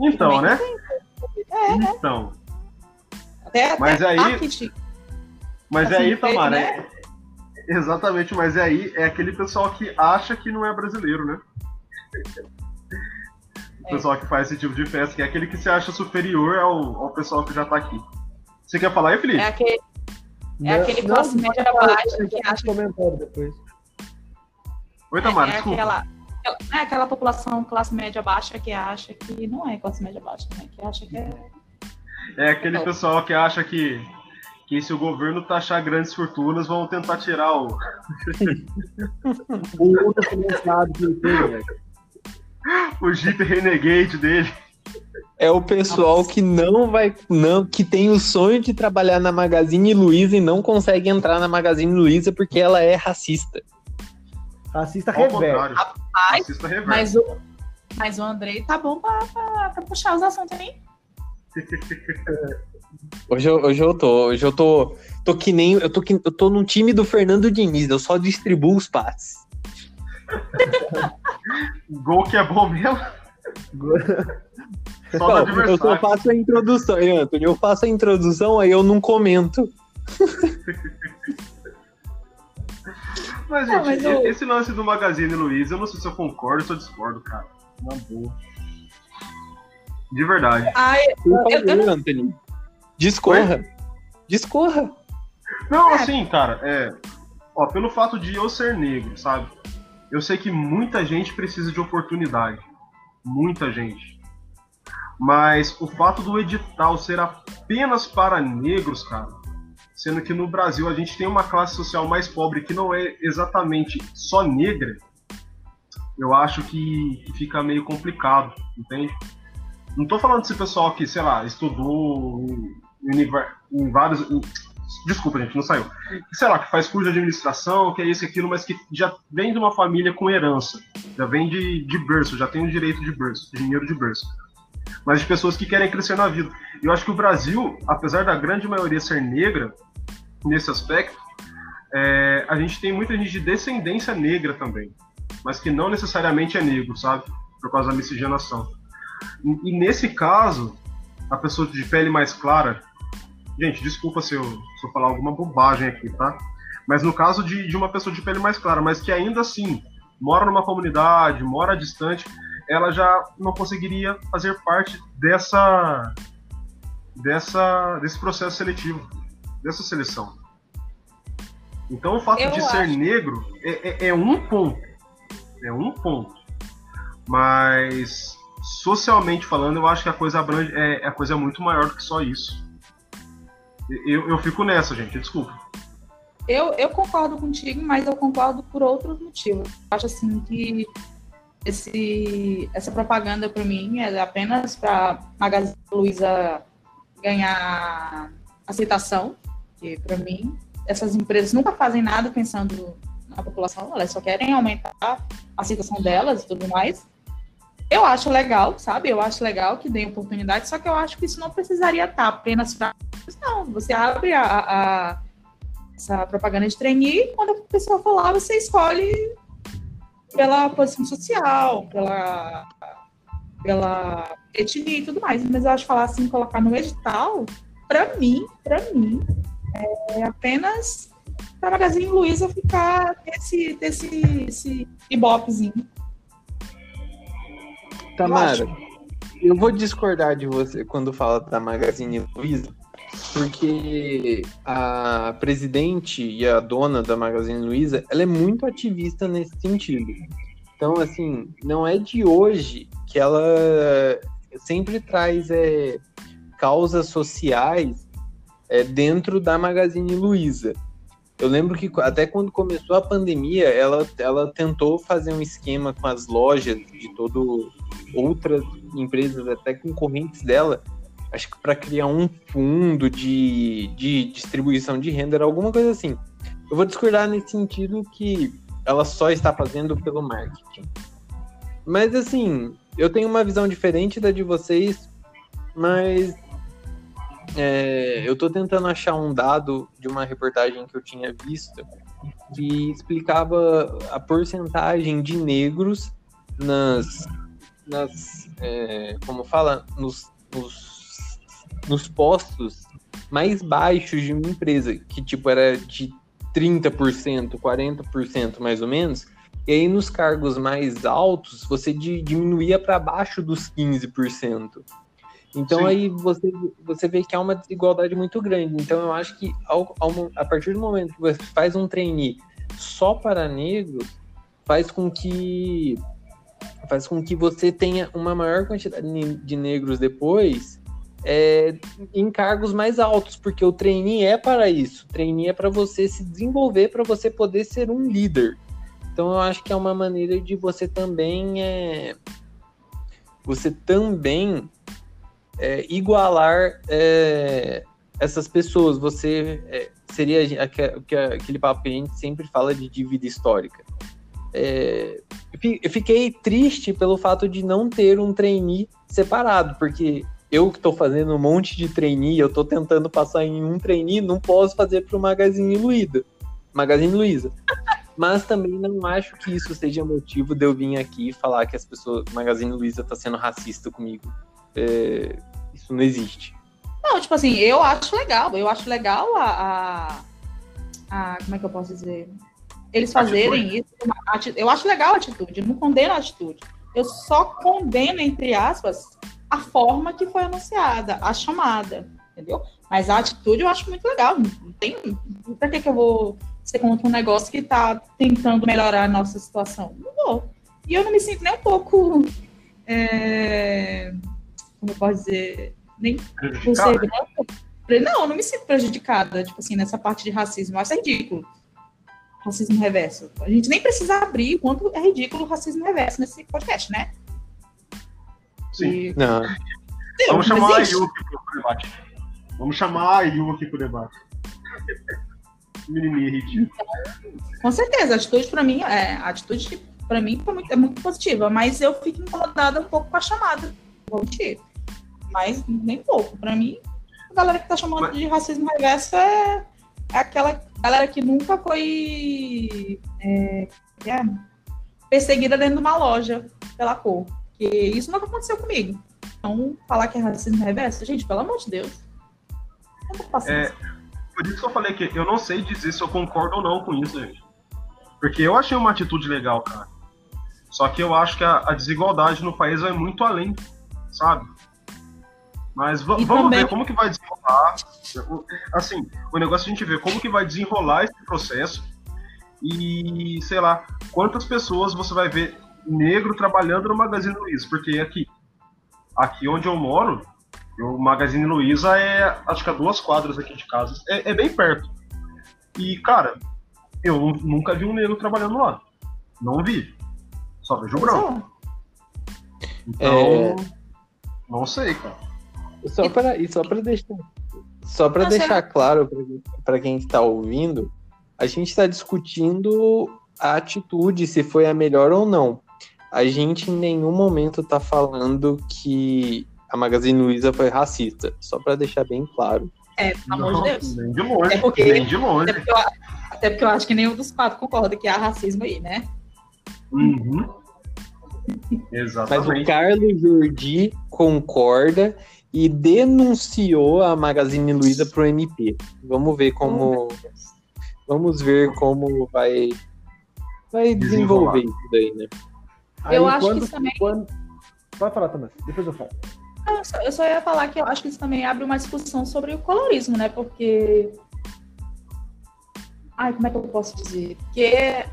Speaker 1: Então,
Speaker 3: Também
Speaker 1: né?
Speaker 3: É,
Speaker 1: Então.
Speaker 3: Até,
Speaker 1: Mas
Speaker 3: até
Speaker 1: aí-
Speaker 3: marketing.
Speaker 1: Mas é
Speaker 3: Assim,
Speaker 1: aí, Tamara,
Speaker 3: né?
Speaker 1: é- Exatamente, mas é aí é aquele pessoal que acha que não é brasileiro, né? O
Speaker 3: É.
Speaker 1: pessoal que faz esse tipo de festa, que é aquele que se acha superior ao, ao pessoal que já tá aqui. Você quer falar aí, Felipe?
Speaker 3: É aquele,
Speaker 2: Não-
Speaker 3: aquele
Speaker 2: não,
Speaker 3: classe
Speaker 2: não
Speaker 3: média baixa que acha
Speaker 2: comentário depois.
Speaker 1: Oi, Tamara,
Speaker 3: é, é
Speaker 1: desculpa.
Speaker 3: aquela, é aquela população classe média baixa que acha que não é classe média baixa, né? Que acha que é.
Speaker 1: É aquele
Speaker 3: Não.
Speaker 1: pessoal que acha que, que se o governo taxar grandes fortunas, vão tentar tirar o,
Speaker 2: O outro financiado que ele tem, velho.
Speaker 1: o Jeep Renegade dele.
Speaker 4: É o pessoal Nossa. que não vai, não, que tem o sonho de trabalhar na Magazine Luiza e não consegue entrar na Magazine Luiza porque ela é racista.
Speaker 2: Racista reverso.
Speaker 3: Racista reverso. Mas o, mas o Andrei tá bom pra, pra, pra puxar os assuntos, hein?
Speaker 4: Hoje eu, hoje eu tô, hoje eu tô, tô que nem, eu tô, que, eu tô no time do Fernando Diniz, eu só distribuo os passes.
Speaker 1: Gol que é bom mesmo.
Speaker 4: Só não, eu só faço a introdução, Antônio, eu faço a introdução, aí eu não comento.
Speaker 1: mas, gente, não, mas eu... esse lance do Magazine Luiza, eu não sei se eu concordo ou se eu discordo, cara. Na boa. De verdade.
Speaker 3: Ai, eu, eu, eu.
Speaker 4: Anthony. Discorra. Oi? Discorra.
Speaker 1: Não, é. assim, cara, é. Ó, pelo fato de eu ser negro, sabe? Eu sei que muita gente precisa de oportunidade. Muita gente. Mas o fato do edital ser apenas para negros, cara, sendo que no Brasil a gente tem uma classe social mais pobre que não é exatamente só negra, eu acho que, fica meio complicado, entende? Não tô falando desse pessoal que, sei lá, estudou em, em vários. Em, desculpa, gente, não saiu. Sei lá, que faz curso de administração, que é isso e aquilo, mas que já vem de uma família com herança. Já vem de, de berço, já tem o direito de berço, dinheiro de berço. Mas de pessoas que querem crescer na vida. Eu acho que o Brasil, apesar da grande maioria ser negra, nesse aspecto, é, a gente tem muita gente de descendência negra também, mas que não necessariamente é negro, sabe? Por causa da miscigenação. E, e, nesse caso, a pessoa de pele mais clara, gente, desculpa se eu, se eu falar alguma bobagem aqui, tá? Mas no caso de, de uma pessoa de pele mais clara, mas que ainda assim mora numa comunidade, mora distante, ela já não conseguiria fazer parte dessa, dessa desse processo seletivo, dessa seleção. Então o fato eu de acho. ser negro é, é, é um ponto, é um ponto, mas socialmente falando, eu acho que a coisa abrange, é, a coisa é muito maior do que só isso. Eu, eu fico nessa, gente, desculpa.
Speaker 3: Eu, eu concordo contigo, mas eu concordo por outros motivos. Acho assim que esse, essa propaganda para mim é apenas para Magazine Luiza ganhar aceitação, que para mim essas empresas nunca fazem nada pensando na população, elas só querem aumentar a aceitação delas e tudo mais. Eu acho legal, sabe? Eu acho legal que dê oportunidade, só que eu acho que isso não precisaria estar apenas para. Não, você abre a, a, essa propaganda de trainee e quando a pessoa for lá, você escolhe pela posição social, pela, pela etnia e tudo mais. Mas eu acho que falar assim, colocar no edital, para mim, para mim, é apenas para a Magazine Luiza ficar desse, desse, desse ibopezinho.
Speaker 4: Tamara, eu vou discordar de você quando fala da Magazine Luiza, porque a presidente e a dona da Magazine Luiza, ela é muito ativista nesse sentido. Então, assim, não é de hoje que ela sempre traz é, causas sociais é, dentro da Magazine Luiza. Eu lembro que até quando começou a pandemia, ela, ela tentou fazer um esquema com as lojas de todo outras empresas até concorrentes dela, acho que para criar um fundo de, de distribuição de renda, era alguma coisa assim. Eu vou discordar nesse sentido que ela só está fazendo pelo marketing. Mas assim, eu tenho uma visão diferente da de vocês, mas é, eu estou tentando achar um dado de uma reportagem que eu tinha visto que explicava a porcentagem de negros nas nas é, como fala, nos, nos, nos postos mais baixos de uma empresa, que tipo era de 30%, 40% mais ou menos, e aí nos cargos mais altos você diminuía para baixo dos 15%. Então Sim. aí você, você vê que há uma desigualdade muito grande. Então eu acho que ao, ao, a partir do momento que você faz um trainee só para negros, faz com que faz com que você tenha uma maior quantidade de negros depois é, em cargos mais altos, porque o trainee é para isso. O trainee é para você se desenvolver, para você poder ser um líder. Então eu acho que é uma maneira de você também é, você também é, igualar é, essas pessoas. Você é, seria aque- que- aquele papo que a gente sempre fala de dívida histórica. É, eu fiquei triste pelo fato de não ter um trainee separado, porque eu que estou fazendo um monte de trainee, eu estou tentando passar em um trainee, não posso fazer para o Magazine Luiza. Magazine Luiza. Mas também não acho que isso seja motivo de eu vir aqui e falar que as pessoas, o Magazine Luiza está sendo racista comigo. É, isso não existe.
Speaker 3: Não, tipo assim, eu acho legal. Eu acho legal a. a, a- como é que eu posso dizer? Eles fazerem isso. uma ati- Eu acho legal a atitude, eu não condeno a atitude. Eu só condeno, entre aspas, a forma que foi anunciada, a chamada, entendeu? Mas a atitude eu acho muito legal. Não tem. Pra que, que eu vou ser contra um negócio que tá tentando melhorar a nossa situação? Não vou. E eu não me sinto nem um pouco. é, como eu posso dizer? Nem por ser branca. Não, eu não me sinto prejudicada, tipo assim, nessa parte de racismo. Eu acho ridículo. Racismo reverso. A gente nem precisa abrir o quanto é ridículo o racismo reverso nesse podcast, né?
Speaker 1: Sim.
Speaker 3: E-
Speaker 4: Não.
Speaker 1: Vamos
Speaker 3: não
Speaker 1: chamar a
Speaker 3: existe.
Speaker 1: Yuki pro debate. Vamos chamar a Yuki pro debate. Menininha ridícula.
Speaker 3: Com certeza, a atitude pra mim, é, a atitude para mim foi muito, é muito positiva, mas eu fico incomodada um pouco com a chamada. Vou mentir. Mas nem pouco. Pra mim, a galera que tá chamando
Speaker 1: Mas-
Speaker 3: de racismo reverso é, é aquela galera que nunca foi é, é, perseguida dentro de uma loja pela cor. Que isso nunca aconteceu comigo. Então, falar que é racismo reverso, gente, pelo amor de Deus. Não passando.
Speaker 1: É, por isso que eu falei que eu não sei dizer se eu concordo ou não com isso, gente. Porque eu achei uma atitude legal, cara. Só que eu acho que a, a desigualdade no país vai muito além, sabe? Mas va- vamos
Speaker 3: também-
Speaker 1: ver como que vai desenrolar. Assim, o negócio é a gente ver como que vai desenrolar esse processo e, sei lá, quantas pessoas você vai ver negro trabalhando no Magazine Luiza. Porque aqui, aqui onde eu moro, o Magazine Luiza é, acho que a duas quadras aqui de casa. É, é bem perto. E, cara, eu nu- nunca vi um negro trabalhando lá. Não vi. Só vejo branco. Então,
Speaker 4: É.
Speaker 1: não sei, cara.
Speaker 4: Só para e só para deixar só para
Speaker 3: Não,
Speaker 4: deixar
Speaker 3: será-
Speaker 4: claro para quem está ouvindo, a gente está discutindo a atitude se foi a melhor ou não. A gente em nenhum momento está falando que a Magazine Luiza foi racista, só para deixar bem claro.
Speaker 3: É, pelo amor de Deus.
Speaker 1: Nem de longe.
Speaker 3: É porque-
Speaker 1: Nem de longe.
Speaker 3: Até porque, eu, até porque eu acho que nenhum dos quatro concorda que há racismo aí, né?
Speaker 1: Uhum.
Speaker 4: Mas o
Speaker 1: Exatamente.
Speaker 4: Carlos Jordi concorda e denunciou a Magazine Luiza pro MP. Vamos ver como vamos ver como vai vai desenvolver isso daí, né?
Speaker 3: Eu
Speaker 2: Aí,
Speaker 3: acho que
Speaker 2: quando-
Speaker 3: isso também-
Speaker 2: quando- Pode falar, Thomas. Depois eu falo.
Speaker 3: Eu só, eu só ia falar que eu acho que isso também abre uma discussão sobre o colorismo, né? Porque. Ai, como é que eu posso dizer? Porque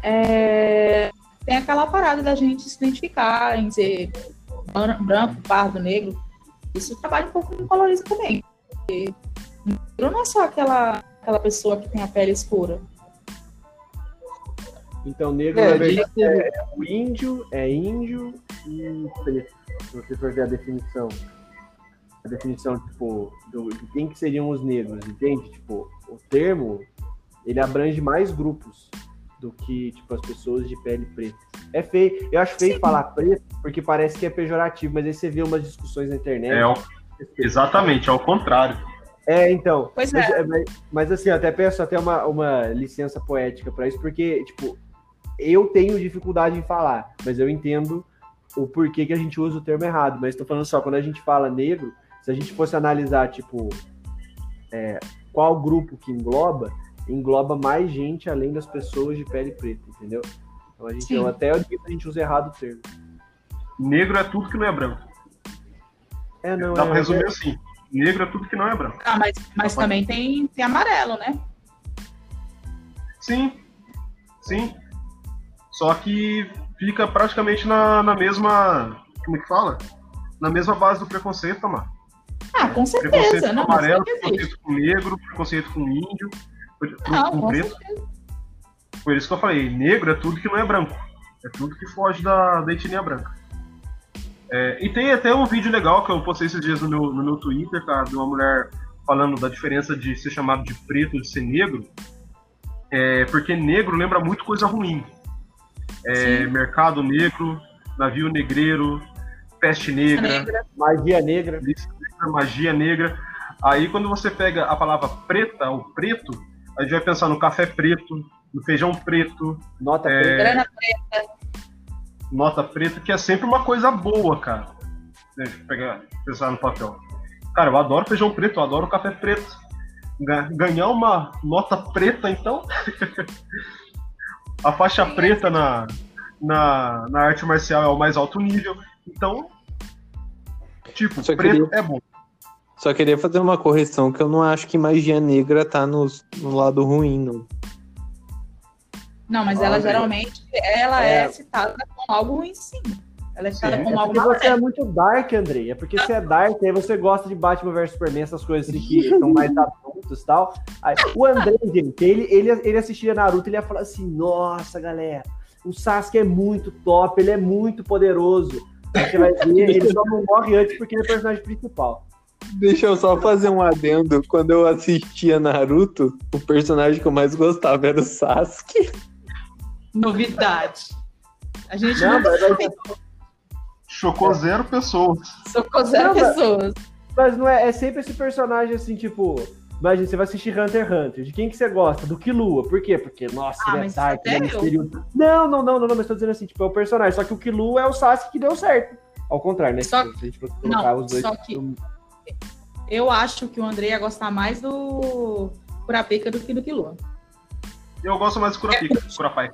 Speaker 3: é, tem aquela parada da gente se identificar em ser bran- branco, pardo, negro. Isso trabalha um pouco com o colorismo também. Porque negro não é só aquela, aquela pessoa que tem a pele escura.
Speaker 2: Então, negro,
Speaker 4: É,
Speaker 2: na verdade, é, é o índio, é índio e preto. Se você for ver a definição. A definição, tipo, do, de quem que seriam os negros, entende? Tipo, o termo, ele abrange mais grupos do que, tipo, as pessoas de pele preta. É feio. Eu acho feio
Speaker 3: Sim.
Speaker 2: falar preto, porque parece que é pejorativo, mas aí você vê umas discussões na internet.
Speaker 1: É, exatamente, é o contrário.
Speaker 2: É, então.
Speaker 3: Pois
Speaker 2: mas,
Speaker 3: é.
Speaker 2: mas, mas, assim, eu até peço até uma, uma licença poética pra isso, porque, tipo, eu tenho dificuldade em falar, mas eu entendo o porquê que a gente usa o termo errado. Mas tô falando só, quando a gente fala negro, se a gente fosse analisar, tipo, é, qual grupo que engloba, engloba mais gente além das pessoas de pele preta, entendeu? Então a gente,
Speaker 3: Sim.
Speaker 2: eu até admito que a gente usa errado o termo.
Speaker 1: Negro é tudo que não é branco.
Speaker 2: É, não,
Speaker 1: Dá
Speaker 2: é,
Speaker 1: pra resumir assim. Negro é tudo que não é branco.
Speaker 3: Ah, mas, mas também tem, tem amarelo, né?
Speaker 1: Sim, sim. Só que fica praticamente na, na mesma. Como é que fala? Na mesma base do preconceito, mano.
Speaker 3: Ah, com
Speaker 1: Preconceito
Speaker 3: certeza.
Speaker 1: com
Speaker 3: Não, mas
Speaker 1: amarelo, preconceito com negro, preconceito com índio, com,
Speaker 3: Não,
Speaker 1: com
Speaker 3: com
Speaker 1: preto. Por isso que eu falei, negro é tudo que não é branco. É tudo que foge da, da etnia branca. É, e tem até um vídeo legal que eu postei esses dias no meu, no meu Twitter, cara, de uma mulher falando da diferença de ser chamado de preto e de ser negro. É, porque negro lembra muito coisa ruim. É, mercado negro, navio negreiro, peste negra,
Speaker 3: Negra.
Speaker 2: Magia negra.
Speaker 1: magia negra. Aí quando você pega a palavra preta, o preto, a gente vai pensar no café preto, no feijão preto,
Speaker 2: Nota
Speaker 1: É,
Speaker 2: preta.
Speaker 3: Grana preta.
Speaker 1: nota preta, que é sempre uma coisa boa, cara. Deixa eu pegar, pensar no papel. Cara, eu adoro feijão preto, eu adoro café preto. Ga- Ganhar uma nota preta, então. a faixa preta na, na, na arte marcial é o mais alto nível. Então. Tipo,
Speaker 4: Só
Speaker 1: preto
Speaker 4: queria-
Speaker 1: é bom.
Speaker 4: Só queria fazer uma correção que eu não acho que magia negra tá nos- no lado ruim, não.
Speaker 3: Não, mas ela
Speaker 1: Olha aí.
Speaker 3: geralmente ela é.
Speaker 2: É.
Speaker 3: citada como algo ruim, sim. Ela é como
Speaker 2: É
Speaker 3: algo
Speaker 2: porque você é muito dark, Andrei. É porque você é dark, aí você gosta de Batman vs Superman, essas coisas assim que são mais adultos e tal. Aí, o Andrei, gente, ele, ele, ele assistia Naruto, ele ia falar assim: nossa, galera, o Sasuke é muito top, ele é muito poderoso. Aí você vai ver, ele só não morre antes porque ele é o personagem principal.
Speaker 4: Deixa eu só fazer um adendo. Quando eu assistia Naruto, o personagem que eu mais gostava era o Sasuke.
Speaker 3: Novidade. A gente
Speaker 2: Não,
Speaker 3: não,
Speaker 1: Chocou zero pessoas.
Speaker 3: socou zero
Speaker 2: Não,
Speaker 3: pessoas.
Speaker 2: mas não é, é sempre esse personagem assim, tipo. Imagina, você vai assistir Hunter x Hunter. De quem que você gosta? Do Killua. Por quê? Porque, nossa,
Speaker 3: Ah,
Speaker 2: ele é
Speaker 3: mas
Speaker 2: dark, ele é misterioso. Não, não, não, não, não, mas tô dizendo assim, tipo, é o personagem. Só que o Killua é o Sasuke que deu certo. Ao contrário, né?
Speaker 3: Só-
Speaker 2: Se a gente fosse colocar
Speaker 3: Não,
Speaker 2: os dois.
Speaker 3: só que- Eu acho que o André ia gostar mais do Curapica do que do Killua.
Speaker 1: Eu gosto mais do Curapica, Curapai.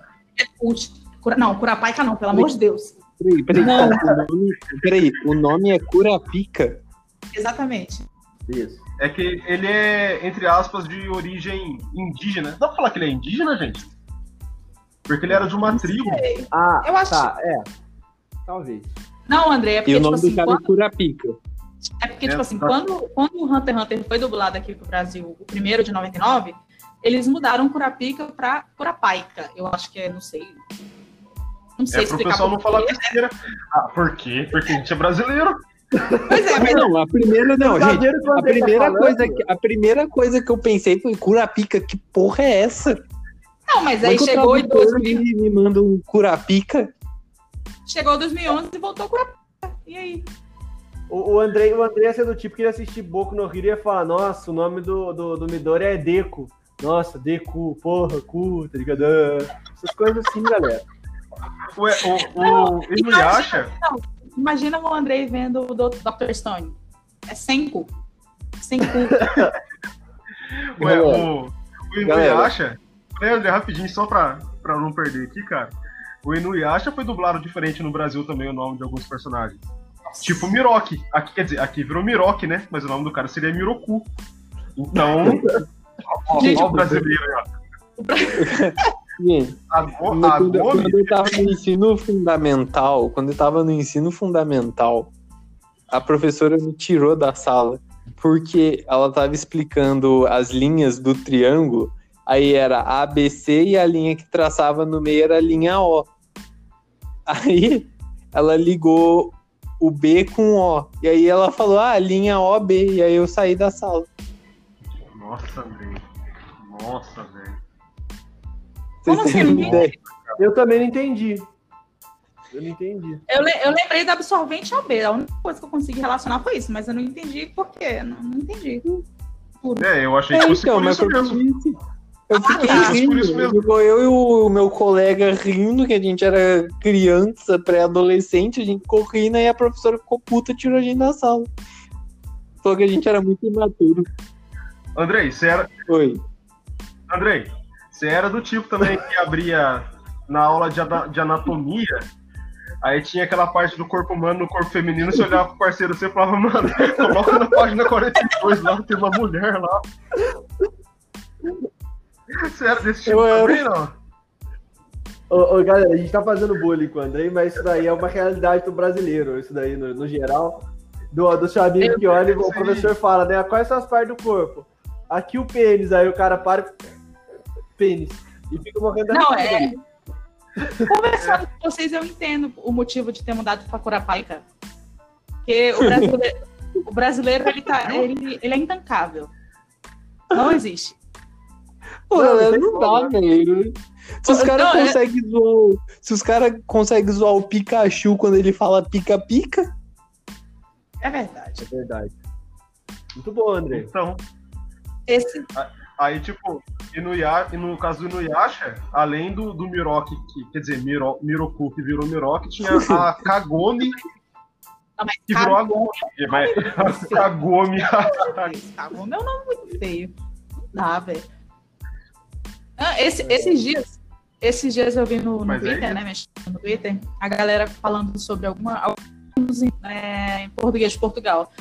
Speaker 3: Ult- Cura- Não, Curapaica não, pelo amor de Deus.
Speaker 4: Peraí, peraí.
Speaker 3: Não.
Speaker 4: O nome, peraí, o nome é Curapica.
Speaker 3: Exatamente.
Speaker 2: Isso.
Speaker 1: É que ele é, entre aspas, de origem indígena. Dá pra falar que ele é indígena, gente? Porque ele era de uma tribo.
Speaker 2: Ah,
Speaker 3: Eu acho-
Speaker 2: tá, é. Talvez.
Speaker 3: Não, André, é
Speaker 4: E
Speaker 3: porque,
Speaker 4: o
Speaker 3: tipo
Speaker 4: nome
Speaker 3: assim,
Speaker 4: do cara
Speaker 3: quando,
Speaker 4: é Curapica.
Speaker 3: é porque,
Speaker 1: É,
Speaker 3: tipo assim,
Speaker 1: tá.
Speaker 3: quando, quando o Hunter x Hunter foi dublado aqui pro Brasil, o primeiro de 99, eles mudaram Curapica pra Curapaica. Eu acho que é, não sei. Não sei
Speaker 1: É pro pessoal não falar besteira. Ah, por quê? Porque a gente é brasileiro.
Speaker 3: Pois é, mas
Speaker 4: Não, a primeira não, gente. A
Speaker 2: tá
Speaker 4: primeira, coisa que, a primeira coisa que eu pensei foi Curapica, que porra é essa?
Speaker 3: não, mas
Speaker 4: é
Speaker 3: aí chegou em
Speaker 4: tradutor
Speaker 3: 2000,
Speaker 4: me, me manda um Curapica?
Speaker 3: chegou em 2011 e voltou Curapaica. E aí?
Speaker 2: O, o Andrei, o Andrei ia ser do tipo que ia assistir Boku no Hero e ia falar, nossa, o nome do, do, do Midori é Deku. Nossa, Deku, porra, cu, tá ligado? Essas coisas assim, galera.
Speaker 1: Ué, o, o Inuyasha,
Speaker 3: Imagina o Andrei vendo o Dr. Stone. É sem cu. Sem cu.
Speaker 1: ué, o, o Inuyasha, né, André, rapidinho, só pra, pra não perder aqui, cara. O Inuyasha foi dublado diferente no Brasil também, o nome de alguns personagens. Tipo Miroki. Aqui, quer dizer, aqui virou Miroki, né? Mas o nome do cara seria Miroku. Então, ó,
Speaker 3: Gente,
Speaker 1: ó o brasileiro aí, ó.
Speaker 4: Gente,
Speaker 1: A, Go-
Speaker 4: No-
Speaker 1: a
Speaker 4: quando,
Speaker 1: Gomi,
Speaker 4: quando eu tava no ensino fundamental, quando eu tava no ensino fundamental, a professora me tirou da sala porque ela tava explicando as linhas do triângulo, aí era A, B, C e a linha que traçava no meio era a linha O. Aí ela ligou o B com O, e aí ela falou, ah, linha O, B, e aí eu saí da sala.
Speaker 1: Nossa, velho. Nossa, velho.
Speaker 3: Como assim?
Speaker 2: Eu também não entendi. Eu não entendi.
Speaker 3: Eu, le- eu lembrei da absorvente AB. A única coisa que eu consegui relacionar foi isso, mas eu não entendi por quê. Não, não entendi.
Speaker 1: É, eu achei
Speaker 4: É,
Speaker 1: que fosse
Speaker 4: então,
Speaker 1: por
Speaker 4: mas
Speaker 1: isso
Speaker 4: por
Speaker 1: mesmo.
Speaker 4: Eu fiquei.
Speaker 1: Por
Speaker 4: rindo.
Speaker 1: isso mesmo.
Speaker 4: Ficou eu e o meu colega rindo, que a gente era criança, pré-adolescente, a gente ficou rindo e a professora ficou puta e tirou a gente da sala. Falou que a gente era muito imaturo.
Speaker 1: Andrei, você era.
Speaker 4: Foi.
Speaker 1: Andrei, você era do tipo também que abria na aula de, de anatomia. Aí tinha aquela parte do corpo humano no corpo feminino, você olhava pro parceiro você falava, mano, coloca na página 42 lá, tem uma mulher lá. Você era desse tipo
Speaker 4: Eu
Speaker 1: também, não?
Speaker 2: Ô, ô, galera, a gente tá fazendo bullying com o Andrei, mas isso daí é uma realidade do brasileiro, isso daí no, no geral. Do, do amigo que olha e o professor fala, né? Quais são as partes do corpo? Aqui o pênis, aí o cara para e pênis. E fica morrendo
Speaker 3: Não, é. Conversando com vocês, eu entendo o motivo de ter mudado pra Curapaica. Porque o brasileiro, o brasileiro ele, tá, ele, ele é intancável. Não existe.
Speaker 4: Pô,
Speaker 2: Não,
Speaker 4: não dá, velho. Se os caras
Speaker 3: é-
Speaker 4: conseguem zoar. o- Se os caras conseguem zoar o Pikachu quando ele fala pica-pica.
Speaker 3: É verdade.
Speaker 2: É verdade. Muito bom, André.
Speaker 1: Então,
Speaker 3: Esse,
Speaker 1: aí, tipo, e no, Ya- e no caso do Inuyasha, além do, do Miroki, que, quer dizer, Miro, Miroku que virou Miroki, tinha a Kagome
Speaker 3: não, mas
Speaker 1: que virou a Gomi. Mas, a Kagome.
Speaker 3: Kagome é um nome muito feio. Não dá, velho. Ah, esse- esses dias, esses dias eu vi no, no
Speaker 1: é
Speaker 3: Twitter,
Speaker 1: isso.
Speaker 3: né, mexendo no Twitter, a galera falando sobre alguma, alguns em, é, em português de Portugal.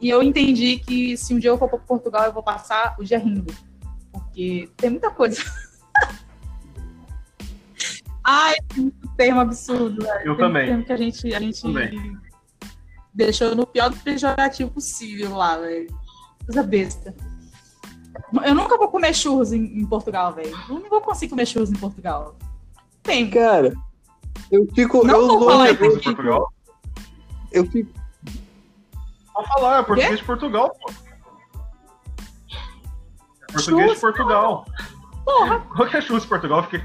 Speaker 3: E eu entendi que se um dia eu for para Portugal, eu vou passar o dia rindo. Porque tem muita coisa. Ai, tem muito termo absurdo, velho.
Speaker 1: Eu
Speaker 3: Tem
Speaker 1: também.
Speaker 3: termo que a gente, a gente
Speaker 1: Também.
Speaker 3: deixou no pior do pejorativo possível lá, velho. Coisa besta. Eu nunca vou comer churros em, em Portugal, velho. Eu não vou conseguir comer churros em Portugal. Tem.
Speaker 4: Cara, eu fico.
Speaker 3: Não
Speaker 4: eu
Speaker 3: vou falar
Speaker 4: eu.
Speaker 1: Portugal?
Speaker 4: eu fico.
Speaker 1: Pode falar, é português de Portugal, pô. É português de
Speaker 3: Chus,
Speaker 1: Portugal.
Speaker 3: Porra,
Speaker 1: Qual que é churros de Portugal? Fiquei...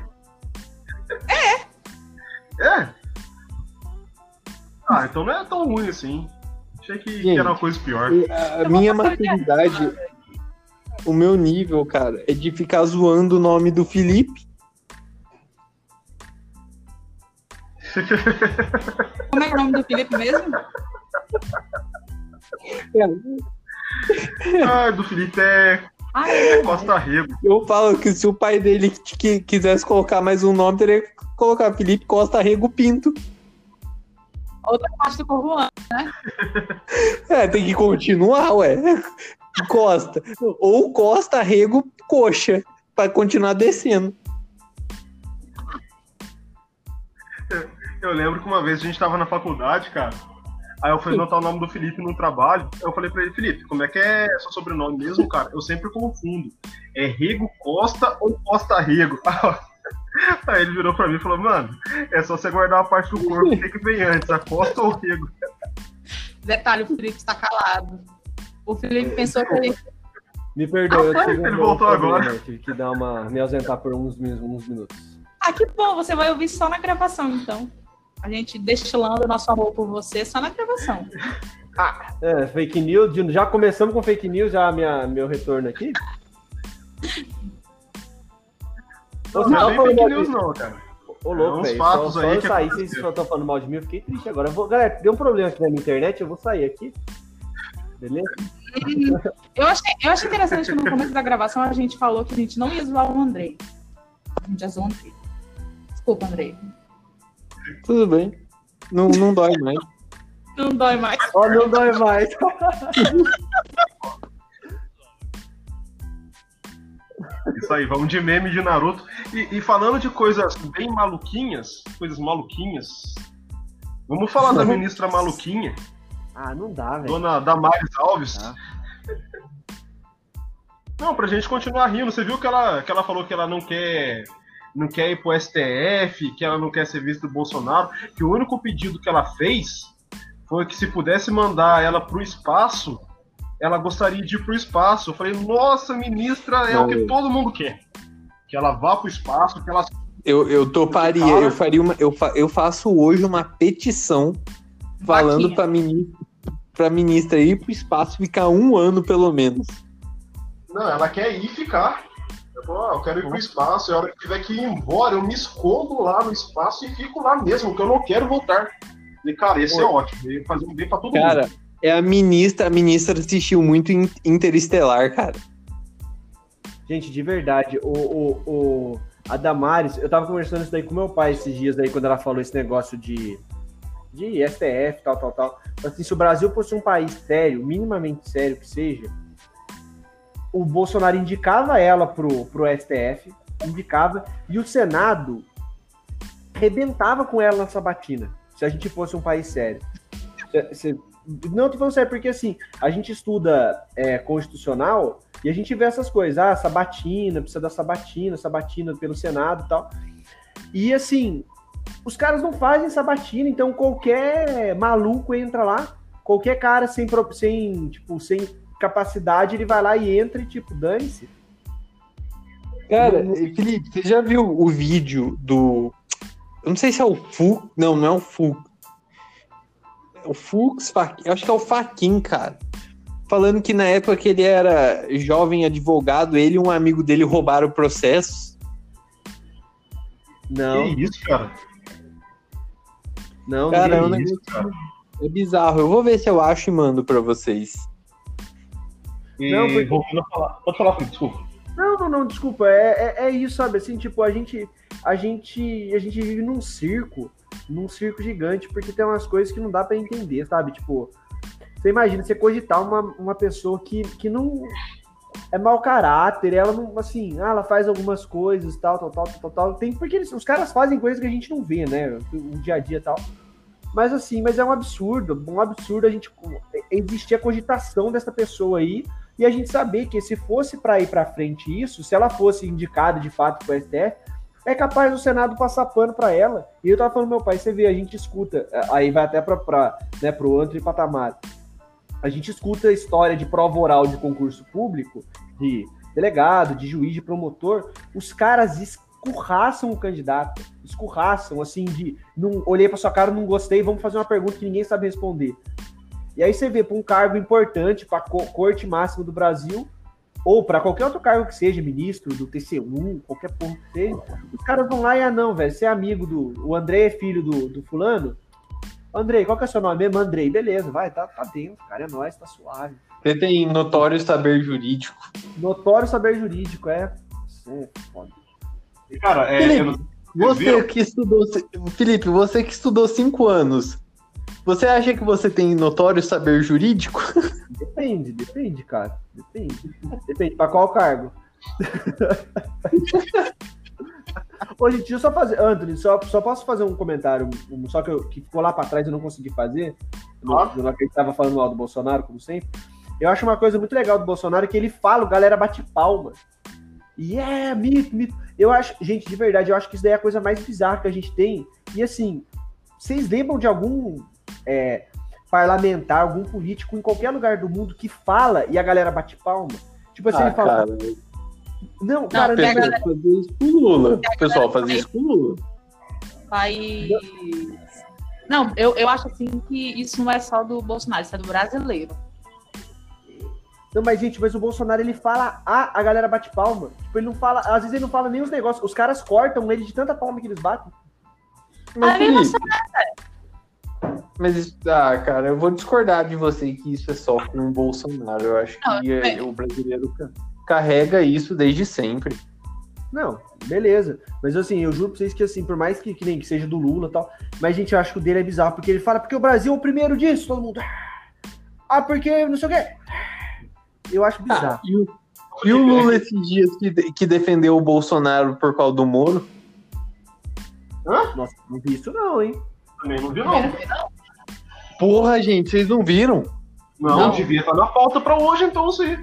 Speaker 1: É. É? Ah, então não é tão ruim assim. Achei que, que
Speaker 4: Gente,
Speaker 1: era uma coisa pior.
Speaker 4: A minha maturidade, o meu nível, cara, é de ficar zoando o nome do Felipe.
Speaker 3: como é que é o nome do Felipe mesmo?
Speaker 1: ah, do Felipe é,
Speaker 3: Ah,
Speaker 1: é
Speaker 3: é.
Speaker 1: Costa Rego.
Speaker 4: Eu falo que se o pai dele que- quisesse colocar mais um nome, teria que colocar Felipe Costa Rego Pinto.
Speaker 3: Outra parte do corpo humano.
Speaker 4: É, tem que continuar, ué. Costa. Ou Costa Rego Coxa, pra continuar descendo.
Speaker 1: Eu lembro que uma vez a gente tava na faculdade, cara. Aí eu fui anotar o nome do Felipe no trabalho. Aí eu falei pra ele, Felipe, como é que é seu sobrenome mesmo, cara? Eu sempre confundo. É Rego Costa ou Costa Rego? Aí ele virou pra mim e falou, mano, é só você guardar a parte do corpo que tem que vem antes, a Costa ou o Rego.
Speaker 3: Detalhe, o Felipe está calado. O Felipe pensou que ele.
Speaker 2: Me perdoe, eu tive
Speaker 1: Ele
Speaker 2: um
Speaker 1: voltou agora.
Speaker 2: Tive que dar uma, me ausentar por uns, uns minutos.
Speaker 3: Ah, que bom, você vai ouvir só na gravação, então. A gente destilando nosso amor por você só na gravação.
Speaker 2: É, fake news, já começamos com fake news, já minha, meu retorno aqui.
Speaker 1: Não
Speaker 2: só
Speaker 1: é fake news não, cara.
Speaker 2: Ô,
Speaker 1: É
Speaker 2: louco,
Speaker 1: uns
Speaker 2: velho. Só,
Speaker 1: fatos
Speaker 2: só
Speaker 1: aí
Speaker 2: eu
Speaker 1: que
Speaker 2: sair,
Speaker 1: aconteceu.
Speaker 2: vocês estão falando mal de mim, eu fiquei triste agora. Eu vou, galera, deu um problema aqui na minha internet, eu vou sair aqui. Beleza?
Speaker 3: Eu achei, eu achei interessante que no começo da gravação a gente falou que a gente não ia zoar o Andrei. A gente ia zoar o Andrei. Desculpa, Andrei.
Speaker 4: Tudo bem. Não, não dói mais.
Speaker 3: Não dói mais.
Speaker 2: Ó, não dói mais.
Speaker 1: Isso aí, vamos de meme de Naruto. E, e falando de coisas bem maluquinhas, coisas maluquinhas, vamos falar da ministra maluquinha,
Speaker 2: Ah, não dá, velho.
Speaker 1: dona Damares Alves.
Speaker 2: Tá.
Speaker 1: Não, pra gente continuar rindo, você viu que ela, que ela falou que ela não quer não quer ir pro STF, que ela não quer ser vice do Bolsonaro, que o único pedido que ela fez foi que se pudesse mandar ela pro espaço, ela gostaria de ir pro espaço. Eu falei, nossa, ministra, é o que
Speaker 4: Não.
Speaker 1: todo mundo quer. Que ela vá pro espaço, que ela
Speaker 4: Eu, eu toparia, eu faria uma. Eu, fa- eu faço hoje uma petição falando
Speaker 3: Vaquinha.
Speaker 4: pra ministra, pra ministra ir pro espaço ficar um ano pelo menos.
Speaker 1: Não, ela quer ir ficar. Eu falo, ah, eu quero ir pro espaço, e a hora que tiver que ir embora, eu me escondo lá no espaço e fico lá mesmo, porque eu não quero voltar. E, cara, esse é ótimo. Ele fazer um bem pra todo
Speaker 4: Cara,
Speaker 1: mundo.
Speaker 4: é a ministra, a ministra assistiu muito in- Interestelar, cara.
Speaker 2: Gente, de verdade, o, o, o, a Damares, eu tava conversando isso daí com meu pai esses dias aí, quando ela falou esse negócio de, de STF, tal, tal, tal. Assim, se o Brasil fosse um país sério, minimamente sério que seja, o Bolsonaro indicava ela pro, pro STF, indicava, e o Senado arrebentava com ela na sabatina, se a gente fosse um país sério. Cê- cê- não, tô falando sério, porque assim, a gente estuda é, constitucional e a gente vê essas coisas, ah, sabatina, precisa da sabatina, sabatina pelo Senado e tal. E assim, os caras não fazem sabatina, então qualquer maluco entra lá, qualquer cara sem, sem, tipo, sem capacidade, ele vai lá e entra e, tipo, dane-se.
Speaker 4: Cara, Felipe, você já viu o vídeo do. Eu não sei se é o Fux. Não, não é o Fux. É o Fux, Fa- eu acho que é o Faquin, cara. Falando que na época que ele era jovem advogado, ele e um amigo dele roubaram o processo.
Speaker 2: Não,
Speaker 1: Que isso, cara?
Speaker 2: não,
Speaker 4: Cara, é
Speaker 2: não.
Speaker 4: um
Speaker 1: Que isso,
Speaker 4: negócio
Speaker 1: cara?
Speaker 4: é bizarro. Eu vou ver se eu acho e mando pra vocês.
Speaker 1: E
Speaker 2: Não, porque-
Speaker 1: a falar. Pode falar, Felipe, desculpa.
Speaker 2: Não, não, não, desculpa. É, é, é isso, sabe? Assim, tipo, a gente, a gente, a gente vive num circo, num circo gigante, porque tem umas coisas que não dá pra entender, sabe? Tipo, você imagina você cogitar uma, uma pessoa que, que não é mau caráter, ela não, assim, ah, ela faz algumas coisas, tal, tal, tal, tal, tal. Tem porque eles, os caras fazem coisas que a gente não vê, né? O dia a dia e tal. Mas assim, mas é um absurdo, um absurdo a gente existir a cogitação dessa pessoa aí e a gente saber que se fosse para ir para frente isso, se ela fosse indicada de fato para o STF, é capaz do Senado passar pano para ela. E eu tava falando, meu pai, você vê, a gente escuta, aí vai até para né, pro outro patamar. A gente escuta a história de prova oral de concurso público, de delegado, de juiz, de promotor, os caras escurraçam o candidato, escurraçam, assim, de não olhei para sua cara, não gostei, vamos fazer uma pergunta que ninguém sabe responder. E aí você vê para um cargo importante, para a corte máxima do Brasil, ou para qualquer outro cargo que seja, ministro do TCU, qualquer porra que seja, os caras vão lá e, ah, não, velho, você é amigo do. O André é filho do, do fulano? Andrei, qual que é o seu nome mesmo? Andrei, beleza, vai, tá, tá dentro, cara, é nóis, tá suave.
Speaker 4: Você tem notório saber jurídico.
Speaker 2: Notório saber jurídico, é. é foda.
Speaker 1: Cara, é,
Speaker 4: Felipe,
Speaker 1: não-
Speaker 4: Você
Speaker 1: viram?
Speaker 4: que estudou. Felipe, você que estudou cinco anos. Você acha que você tem notório saber jurídico?
Speaker 2: Depende, depende, cara. Depende. Depende, pra qual cargo? Ô, gente, deixa eu só fazer. Anthony, só, só posso fazer um comentário, um- só que, eu, que ficou lá pra trás e eu não consegui fazer. No,
Speaker 1: Claro.
Speaker 2: no que ele tava falando mal do Bolsonaro, como sempre. Eu acho uma coisa muito legal do Bolsonaro que ele fala, o galera bate palma. E é, mito, mito. Eu acho, gente, de verdade, eu acho que isso daí é a coisa mais bizarra que a gente tem. E assim, vocês lembram de algum é, parlamentar, algum político em qualquer lugar do mundo que fala e a galera bate palma? Tipo assim, ele fala.
Speaker 4: Ah, cara,
Speaker 2: Não, cara,
Speaker 4: o
Speaker 3: tem a
Speaker 2: não,
Speaker 4: pessoal fazia isso com o Lula. O pessoal fazia isso com o Lula.
Speaker 3: Não, eu, eu acho assim que isso não é só do Bolsonaro, isso é do brasileiro.
Speaker 2: Não, mas, gente, mas o Bolsonaro, ele fala A, a galera bate palma. Tipo, ele não fala, às vezes ele não fala nem os negócios. Os caras cortam ele de tanta palma que eles batem.
Speaker 4: Mas,
Speaker 3: Ah,
Speaker 4: Felipe, mas isso, ah, cara, eu vou discordar de você que isso é só com o Bolsonaro. Eu acho
Speaker 3: Não,
Speaker 4: que
Speaker 3: é-
Speaker 4: é, o brasileiro ca- carrega isso desde sempre.
Speaker 2: Não, beleza. Mas assim, eu juro pra vocês que assim, por mais que, que nem que seja do Lula e tal, mas gente, eu acho que o dele é bizarro, porque ele fala, porque o Brasil é o primeiro disso, todo mundo. Ah, porque não sei o quê. Eu acho
Speaker 4: Ah,
Speaker 2: bizarro.
Speaker 4: e, o, e o Lula esses dias que, que defendeu o Bolsonaro por causa do Moro?
Speaker 2: Nossa, não vi isso não, hein?
Speaker 1: Também não vi,
Speaker 3: Também
Speaker 1: não.
Speaker 4: Porra, gente, vocês não viram?
Speaker 1: Não,
Speaker 3: Não.
Speaker 1: devia estar na pauta pra hoje, então sim.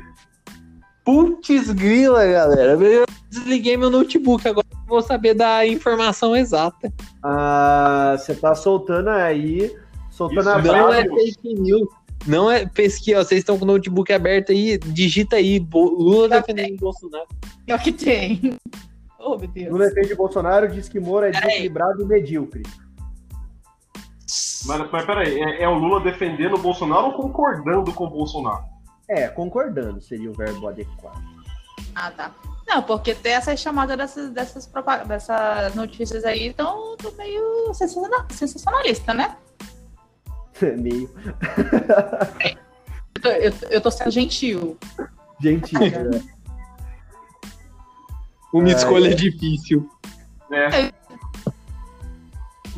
Speaker 4: Putz grila, galera. Eu desliguei meu notebook, agora eu vou saber da informação exata.
Speaker 2: Ah, você tá soltando aí, soltando
Speaker 1: Isso
Speaker 2: a
Speaker 1: não
Speaker 2: brava.
Speaker 4: é fake news. Não é pesquisa, ó, vocês estão com o notebook aberto aí, digita aí, Lula defendendo o Bolsonaro.
Speaker 3: Pior que tem. Oh, meu Deus.
Speaker 2: No defende Bolsonaro, diz que Moro é desequilibrado e medíocre.
Speaker 1: Mas, mas peraí, é, é o Lula defendendo o Bolsonaro ou concordando com o Bolsonaro?
Speaker 2: É, concordando seria o verbo adequado.
Speaker 3: Ah, tá. Não, porque tem essas chamadas dessas, dessas, dessas notícias aí estão meio sensaciona- sensacionalista, né?
Speaker 2: Meio
Speaker 3: Eu tô, eu, eu tô sendo gentil.
Speaker 2: gentil. né?
Speaker 4: Uma
Speaker 2: É,
Speaker 4: escolha difícil.
Speaker 1: É,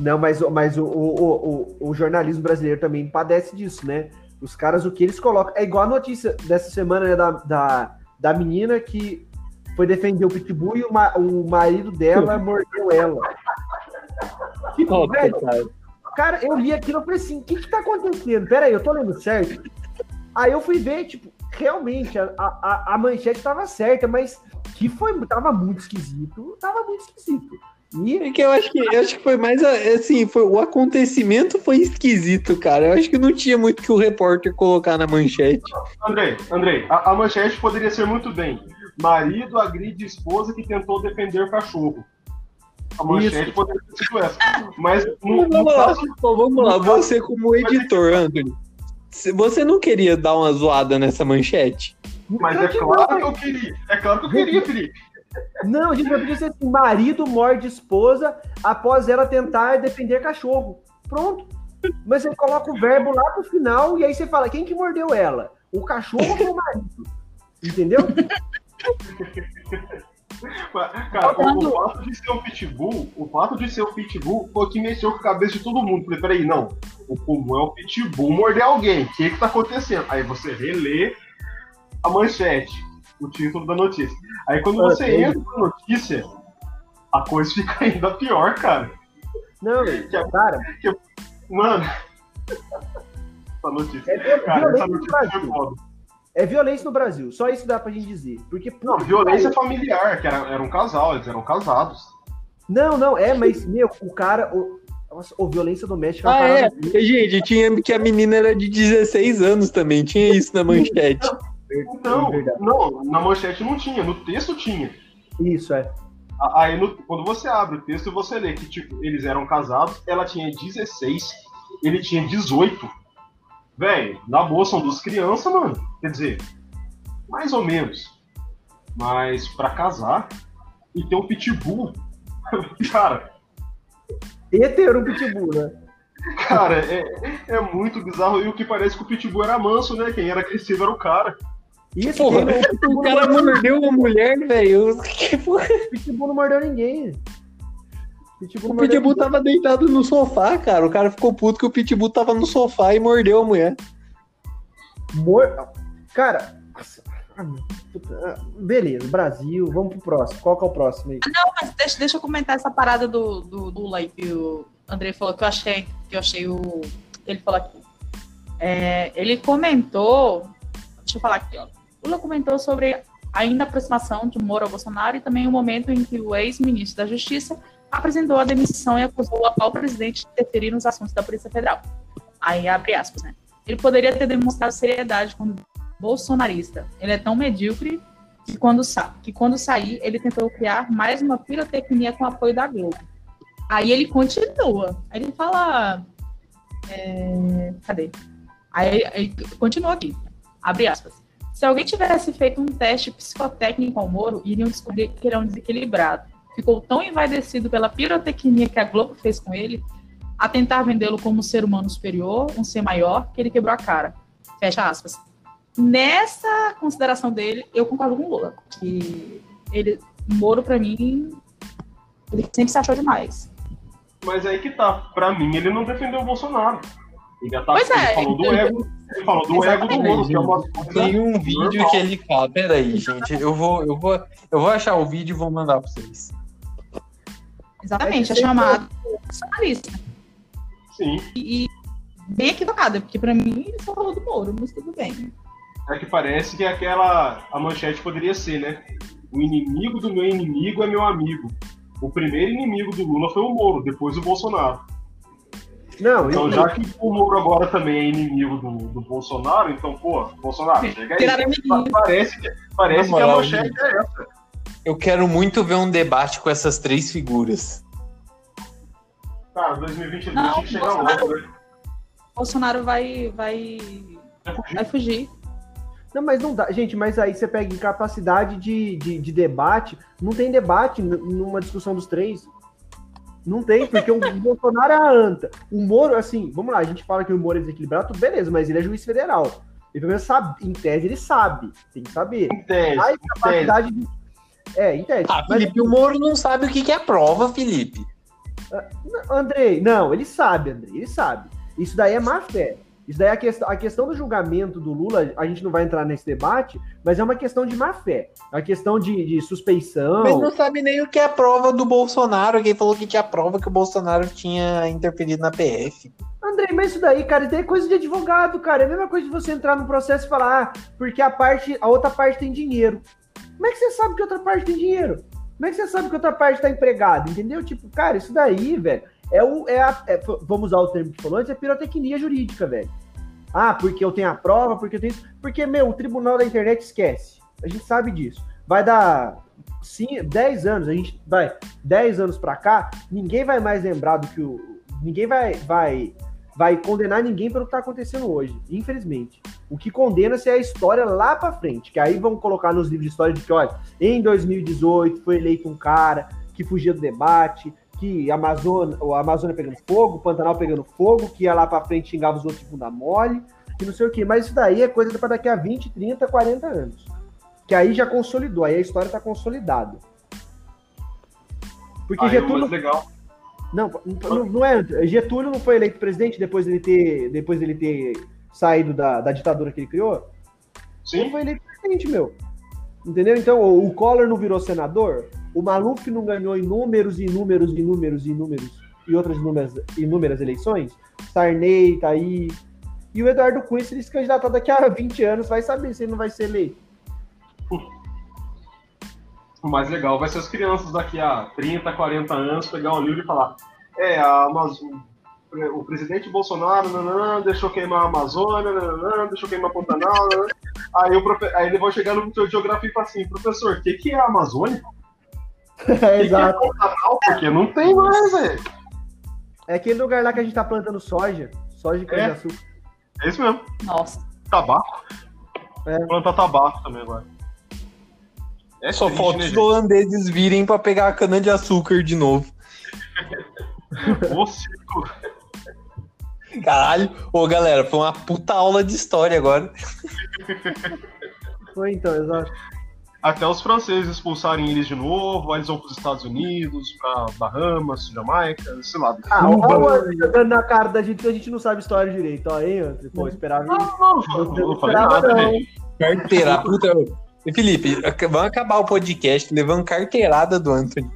Speaker 2: Não, mas, o- mas o, o, o, o jornalismo brasileiro também padece disso, né? Os caras, o que eles colocam. É igual a notícia dessa semana né, da, da, da menina que foi defender o Pitbull e o, ma- o marido dela mordeu ela. Tipo, velho, cara, eu li aquilo e falei assim: o que que tá acontecendo? Pera aí, eu tô lendo certo? Aí eu fui ver, tipo, realmente a, a, a manchete tava certa, mas que foi, tava muito esquisito, tava muito esquisito.
Speaker 4: E... É que eu acho que eu acho que foi mais assim, foi, o acontecimento foi esquisito, cara. Eu acho que não tinha muito que o repórter colocar na manchete.
Speaker 1: Andrei, Andrei, a, a manchete poderia ser muito bem. Marido agride esposa que tentou defender cachorro. A manchete Isso. poderia ter sido essa. Mas no,
Speaker 4: vamos, no lá, caso, vamos lá, você como editor, Anthony. Você não queria dar uma zoada nessa manchete?
Speaker 1: Mas é claro que eu queria. É claro que eu queria, Felipe.
Speaker 2: Não, a gente vai podia ser assim: marido morde esposa após ela tentar defender cachorro. Pronto. Mas você coloca o verbo lá pro final e aí você fala: quem que mordeu ela? O cachorro ou o marido? Entendeu?
Speaker 1: Cara, o, fato de ser um pitbull, o fato de ser um pitbull foi o que mexeu com a cabeça de todo mundo. Falei, peraí, não. O como é o pitbull morder alguém. O que que tá acontecendo? Aí você relê a manchete, o título da notícia. Aí quando você ah, entra na notícia, a coisa fica ainda pior, cara.
Speaker 2: Não, que é, cara. Que,
Speaker 1: mano. essa notícia.
Speaker 2: É, cara, essa notícia é foda. É violência no Brasil, só isso dá pra gente dizer. Porque,
Speaker 1: não, violência familiar, que era, era um casal, eles eram casados.
Speaker 2: Não, não, é, mas, meu, o cara. O, nossa, o violência doméstica.
Speaker 4: Ah, é. Gente, tinha que a menina era de 16 anos também, tinha isso na manchete.
Speaker 1: Não, não, na manchete não tinha, no texto tinha.
Speaker 2: Isso, é.
Speaker 1: Aí no, quando você abre o texto, você lê que tipo, eles eram casados, ela tinha 16, ele tinha 18. Velho, na boa são duas crianças, mano. Quer dizer, mais ou menos. Mas para casar e ter um pitbull, cara.
Speaker 2: E ter um pitbull, né?
Speaker 1: Cara, é, é muito bizarro. E o que parece que o pitbull era manso, né? Quem era crescido era o cara.
Speaker 4: Isso, porra, o, o cara mordeu uma mulher, velho.
Speaker 2: O pitbull não mordeu ninguém.
Speaker 4: Pitbull o Pitbull tava deitado no sofá, cara. O cara ficou puto que o Pitbull tava no sofá e mordeu a mulher.
Speaker 2: Mor... Cara, beleza, Brasil, vamos pro próximo. Qual que é o próximo aí?
Speaker 3: Não, mas deixa, deixa eu comentar essa parada do, do, do Lula aí que o André falou que eu achei, que eu achei o. Ele falou aqui. É, ele comentou. Deixa eu falar aqui, ó. Lula comentou sobre ainda a aproximação de Moro ao Bolsonaro e também o momento em que o ex-ministro da Justiça apresentou a demissão e acusou o atual presidente de interferir nos assuntos da Polícia Federal. Aí abre aspas, né? Ele poderia ter demonstrado seriedade como bolsonarista. Ele é tão medíocre que quando, sa que quando sair, ele tentou criar mais uma pirotecnia com apoio da Globo. Aí ele continua. Aí ele fala. É, cadê? Aí, aí continua aqui. Abre aspas. Se alguém tivesse feito um teste psicotécnico ao Moro, iriam descobrir que ele é um desequilibrado ficou tão envaidecido pela pirotecnia que a Globo fez com ele, a tentar vendê-lo como um ser humano superior, um ser maior, que ele quebrou a cara. Fecha aspas. Nessa consideração dele, eu concordo com o Lula, que ele, Moro, para mim, ele sempre se achou demais.
Speaker 1: Mas aí que tá, pra mim, ele não defendeu o Bolsonaro. Ele, tá, pois ele é, falou do ego, ele falou do ego do Moro, que é uma
Speaker 4: Tem um vídeo normal. que ele fala, peraí, gente, eu vou, eu vou, eu vou achar o vídeo e vou mandar pra vocês.
Speaker 3: Exatamente, é chamado nacionalista.
Speaker 1: Sim.
Speaker 3: E, e, bem equivocada, porque para mim ele só falou do Moro, mas tudo bem.
Speaker 1: É que parece que aquela. A manchete poderia ser, né? O inimigo do meu inimigo é meu amigo. O primeiro inimigo do Lula foi o Moro, depois o Bolsonaro. Não, então, já que o Moro agora também é inimigo do, do Bolsonaro, então, pô, Bolsonaro, chega aí. Parece, parece que a manchete é essa.
Speaker 4: Eu quero muito ver um debate com essas três figuras.
Speaker 1: Tá, 2022 não, tinha que chegar Bolsonaro, logo, né?
Speaker 3: Bolsonaro vai, vai, vai fugir. vai fugir.
Speaker 2: Não, mas não dá. Gente, mas aí você pega incapacidade de, de, de debate. Não tem debate numa discussão dos três. Não tem, porque o Bolsonaro é a anta. O Moro, assim, vamos lá, a gente fala que o Moro é desequilibrado, beleza, mas ele é juiz federal. Ele pelo menos sabe, em tese ele sabe, tem que saber.
Speaker 1: Em tese, a
Speaker 2: incapacidade de é, entende.
Speaker 4: Ah, Felipe, mas... o Moro não sabe o que é prova, Felipe.
Speaker 2: Uh, Andrei, não, ele sabe, Andrei, ele sabe. Isso daí é má fé. Isso daí é a questão, a questão do julgamento do Lula, a gente não vai entrar nesse debate, mas é uma questão de má fé. É uma questão de, de suspeição.
Speaker 4: Mas não sabe nem o que é a prova do Bolsonaro. Quem falou que tinha prova que o Bolsonaro tinha interferido na PF.
Speaker 2: Andrei, mas isso daí, cara, isso daí é coisa de advogado, cara. É a mesma coisa de você entrar no processo e falar, ah, porque a parte, a outra parte tem dinheiro. Como é que você sabe que outra parte tem dinheiro? Como é que você sabe que outra parte tá empregada? Entendeu? Tipo, cara, isso daí, velho, é o. É a, é, vamos usar o termo que falou antes, é pirotecnia jurídica, velho. Ah, porque eu tenho a prova, porque eu tenho isso. Porque, meu, o tribunal da internet esquece. A gente sabe disso. Vai dar sim, 10 anos, a gente vai 10 anos para cá, ninguém vai mais lembrar do que o ninguém vai vai vai condenar ninguém pelo que tá acontecendo hoje, infelizmente. O que condena-se é a história lá para frente, que aí vão colocar nos livros de história de que, olha, em 2018 foi eleito um cara que fugia do debate, que Amazônia, a Amazônia pegando fogo, o Pantanal pegando fogo, que ia lá para frente xingava os outros de bunda mole, que não sei o quê. Mas isso daí é coisa para daqui a 20, 30, 40 anos que aí já consolidou, aí a história está consolidada. Porque aí, Getúlio. Legal. Não, não, não, é. Getúlio não foi eleito presidente depois dele ter, depois dele ter saído da, da ditadura que ele criou? Sim. Ele foi eleito presidente, meu. Entendeu? Então, o Collor não virou senador, o Maluf não ganhou inúmeros, inúmeros, inúmeros, inúmeros e outras inúmeras, inúmeras eleições. Sarney tá aí. E o Eduardo Cunha, se ele se candidatar daqui a 20 anos, vai saber se ele não vai ser eleito.
Speaker 1: O mais legal vai ser as crianças daqui a 30, 40 anos pegar um livro e falar: é, a Amazônia, o presidente Bolsonaro deixou queimar a Amazônia, deixou queimar Pantanal. Aí, o profe... aí ele vai chegar no de geografia e falar assim: professor, o que, que é a Amazônia?
Speaker 2: É, exato.
Speaker 1: É? Porque não tem mais, velho.
Speaker 2: É aquele lugar lá que a gente tá plantando soja, soja de cana-de-açúcar.
Speaker 1: É. é isso mesmo.
Speaker 3: Nossa.
Speaker 1: Tabaco. É. Plantar tabaco também agora.
Speaker 4: É Só falta né, os holandeses virem para pegar a cana de açúcar de novo.
Speaker 1: o circo.
Speaker 4: Caralho, ô galera, foi uma puta aula de história agora.
Speaker 2: Foi então, exato.
Speaker 1: Até os franceses expulsarem eles de novo, aí eles vão para os Estados Unidos, para Bahamas, Jamaica, sei lá.
Speaker 2: Ah, olha dando na cara da gente que a gente não sabe história direito, ó, hein, Pô, esperava. Não, não, não, não, não falei
Speaker 4: nada, não. Carteira, puta. Felipe, vamos acabar o podcast levando carteirada do Anthony.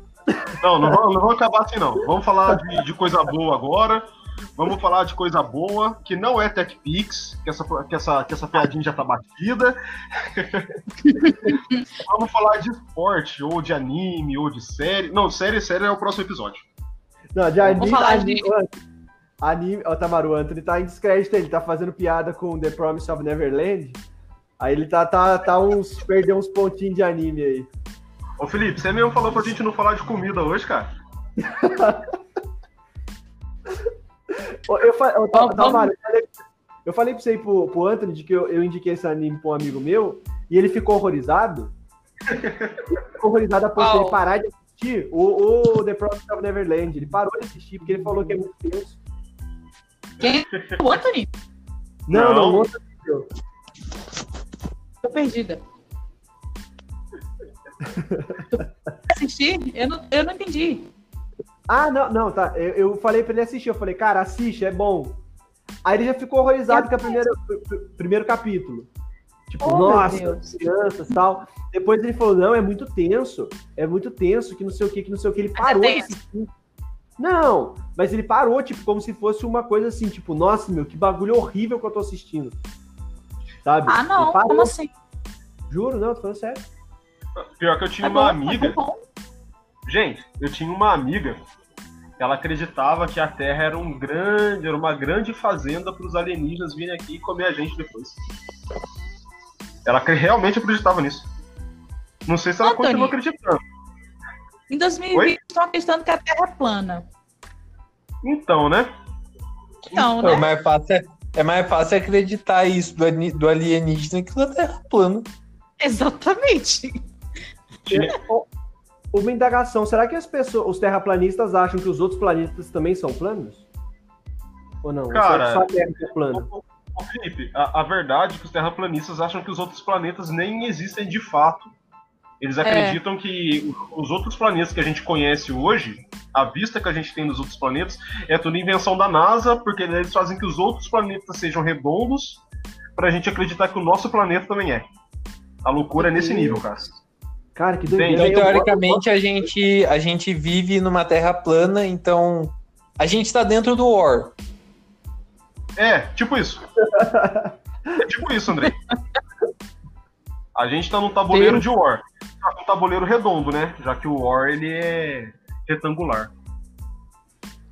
Speaker 1: Não, não vamos, não vamos acabar assim, não. Vamos falar de, de, coisa boa agora. Vamos falar de coisa boa, que não é TechPix, que essa, que essa, que essa piadinha já tá batida. vamos falar de esporte, ou de anime, ou de série. Não, série, série é o próximo episódio.
Speaker 2: Não, de anime. Vamos falar anime, de... anime. Ó, Tamaru, Anthony tá em descrédito, ele tá fazendo piada com The Promise of Neverland. Aí ele tá, tá, tá uns. Perdeu uns pontinhos de anime aí.
Speaker 1: Ô Felipe, você mesmo falou pra gente não falar de comida hoje, cara.
Speaker 2: eu, eu, eu, tá, eu falei pra você ir pro, pro Anthony de que eu, eu indiquei esse anime pra um amigo meu e ele ficou horrorizado. Ele ficou horrorizado a ponto de ele parar de assistir o, o The Promised of Neverland. Ele parou de assistir porque ele falou que é muito tenso.
Speaker 3: Quem? O Anthony?
Speaker 2: Não, não, não o outro
Speaker 3: Tô perdida. assistir? Eu não, eu não entendi.
Speaker 2: Ah, não, não, tá. Eu, eu falei pra ele assistir. Eu falei, cara, assiste, é bom. Aí ele já ficou horrorizado com o primeiro, primeiro capítulo. Tipo, oh, nossa, crianças e tal. Depois ele falou, não, é muito tenso. É muito tenso, que não sei o que, que não sei o que. Ele parou de assistir. Não, mas ele parou, tipo, como se fosse uma coisa assim, tipo, nossa, meu, que bagulho horrível que eu tô assistindo sabe?
Speaker 3: Ah, não, como assim?
Speaker 2: Juro, não, tô falando sério.
Speaker 1: Pior que eu tinha é uma bom, amiga. É Gente, eu tinha uma amiga. Ela acreditava que a Terra era um grande, era uma grande fazenda para os alienígenas virem aqui e comer a gente depois. Ela realmente acreditava nisso. Não sei se ela Antônio, continua acreditando.
Speaker 3: Em 2020 estão acreditando que a Terra é plana.
Speaker 1: Então, né?
Speaker 3: Então, né?
Speaker 4: Mas fácil é, é mais fácil acreditar isso do, do alienígena que da Terra plana.
Speaker 3: Exatamente.
Speaker 2: Uma indagação, será que as pessoas, os terraplanistas acham que os outros planetas também são planos? Ou não?
Speaker 1: Cara, só a Terra é plana? Felipe, a, a, verdade é que os terraplanistas acham que os outros planetas nem existem de fato. Eles é. acreditam é. que os outros planetas que a gente conhece hoje, a vista que a gente tem dos outros planetas, é tudo invenção da NASA, porque eles fazem que os outros planetas sejam redondos, pra gente acreditar que o nosso planeta também é. A loucura é nesse nível, cara.
Speaker 2: Cara, que doideira.
Speaker 4: Então, teoricamente, a gente, a gente vive numa terra plana, então a gente está dentro do War.
Speaker 1: É, tipo isso. é tipo isso, André. A gente tá num tabuleiro de War. Tá um tabuleiro redondo, né? Já que o War ele é retangular.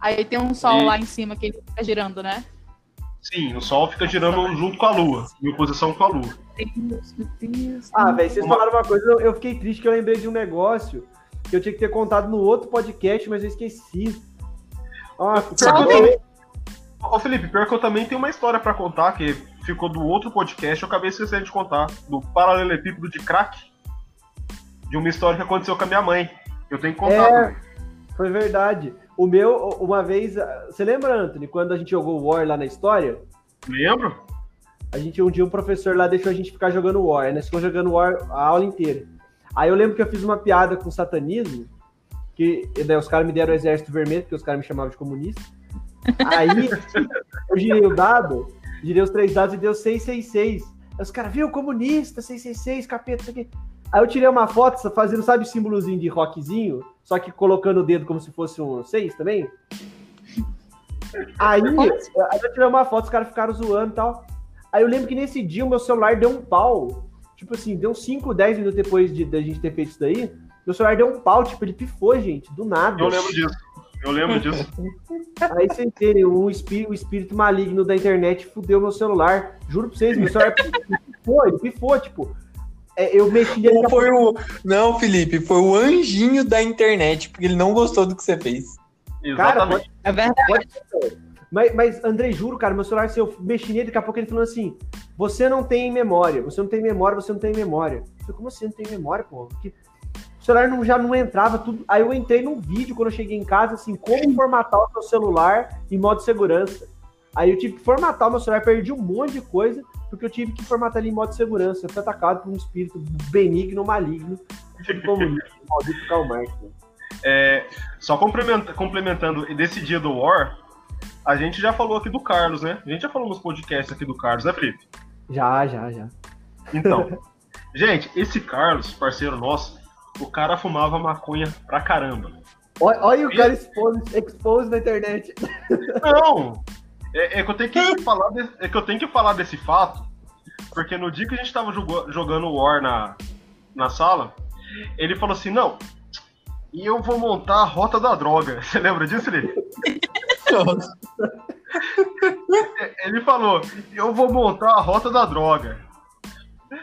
Speaker 3: Aí tem um sol
Speaker 1: E-
Speaker 3: lá em cima que ele fica girando, né?
Speaker 1: Sim, o Sol fica girando junto com a Lua, em oposição com a Lua.
Speaker 3: Deus, meu Deus.
Speaker 2: Ah, velho, vocês
Speaker 1: Uma-
Speaker 2: falaram uma coisa, eu- fiquei triste que eu lembrei de um negócio que eu tinha que ter contado no outro podcast, mas eu esqueci.
Speaker 1: Pior que eu também- Ô Felipe, pior que eu também tenho uma história pra contar que ficou do outro podcast, eu acabei esquecendo de contar, do paralelepípedo de crack, de uma história que aconteceu com a minha mãe. Eu tenho que contar.
Speaker 2: É. Foi verdade. O meu, uma vez. ah, Você lembra, Anthony, quando a gente jogou War lá na história?
Speaker 1: Lembro?
Speaker 2: A gente, um dia, um professor lá deixou a gente ficar jogando War. Nós ficamos jogando War a aula inteira. Aí eu lembro que eu fiz uma piada com o satanismo, que né, os caras me deram o exército vermelho, porque os caras me chamavam de comunista. Aí eu girei o dado, girei os três dados e deu 666. Aí os caras, viu, comunista, 666, capeta, isso aqui. Aí eu tirei uma foto fazendo, sabe, símbolozinho de rockzinho, só que colocando o dedo como se fosse um 6 também. Aí, aí eu tirei uma foto, os caras ficaram zoando e tal. Aí eu lembro que nesse dia o meu celular deu um pau. Tipo assim, deu uns 5, 10 minutos depois de, da gente ter feito isso daí. Meu celular deu um pau, tipo, ele pifou, gente, do nada.
Speaker 1: Eu lembro disso. Eu lembro disso.
Speaker 2: Aí vocês terem um espírito, o espírito maligno da internet fudeu meu celular. Juro pra vocês, meu celular pifou, ele pifou, tipo. é, eu mexi.
Speaker 4: Não foi o. Não, Felipe, foi o anjinho da internet, porque ele não gostou do que você fez.
Speaker 2: Cara,
Speaker 1: Exatamente.
Speaker 3: É verdade.
Speaker 2: Pode ser. Mas, mas, Andrei, juro, cara, meu celular, se eu mexi nele, daqui a pouco ele falou assim: você não tem memória, você não tem memória, você não tem memória. Eu falei, como assim não tem memória, pô? Porque o celular não, já não entrava tudo. Aí eu entrei num vídeo quando eu cheguei em casa, assim, como formatar o seu celular em modo segurança. Aí eu tive que formatar o meu celular, perdi um monte de coisa, porque eu tive que formatar ele em modo segurança. Eu fui atacado por um espírito benigno, maligno, tipo como maldito Karl Marx.
Speaker 1: É, só complementa- complementando desse dia do War, a gente já falou aqui do Carlos, né? A gente já falou nos podcasts aqui do Carlos, né, Felipe?
Speaker 2: Já, já, já.
Speaker 1: Então, gente, esse Carlos, parceiro nosso, o cara fumava maconha pra caramba.
Speaker 2: Olha, olha o cara expose, expose na internet.
Speaker 1: Não! É, é que eu tenho que falar de- é que eu tenho que falar desse fato, porque no dia que a gente tava jogo- jogando War na, na sala, ele falou assim, não, e eu vou montar a rota da droga. Você lembra disso, Ele falou, eu vou montar a rota da droga.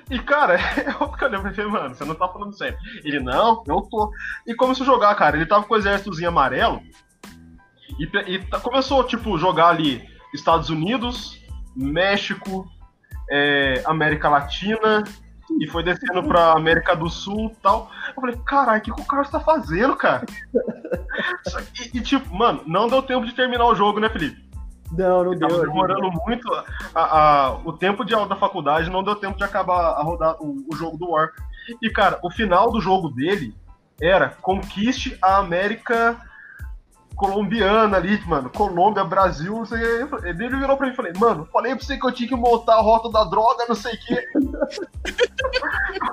Speaker 1: E, cara, eu pra ele, mano, você não tá falando sério. Ele, não, eu tô. E começou a jogar, cara. Ele tava com o exércitozinho amarelo. E, e começou, tipo, jogar ali Estados Unidos, México, é, América Latina. E foi descendo pra América do Sul e tal. Eu falei, caralho, o que, que o Carlos tá fazendo, cara? Que- e, tipo, mano, não deu tempo de terminar o jogo, né, Felipe?
Speaker 2: Não, não
Speaker 1: Tava
Speaker 2: deu.
Speaker 1: demorando muito. A, a- o tempo de aula da faculdade não deu tempo de acabar a rodar o, o jogo do War. E, cara, o final do jogo dele era conquiste a América colombiana ali, mano. Colômbia, Brasil, não sei. Ele virou pra mim e falei, mano, falei pra você que eu tinha que montar a rota da droga, não sei o que.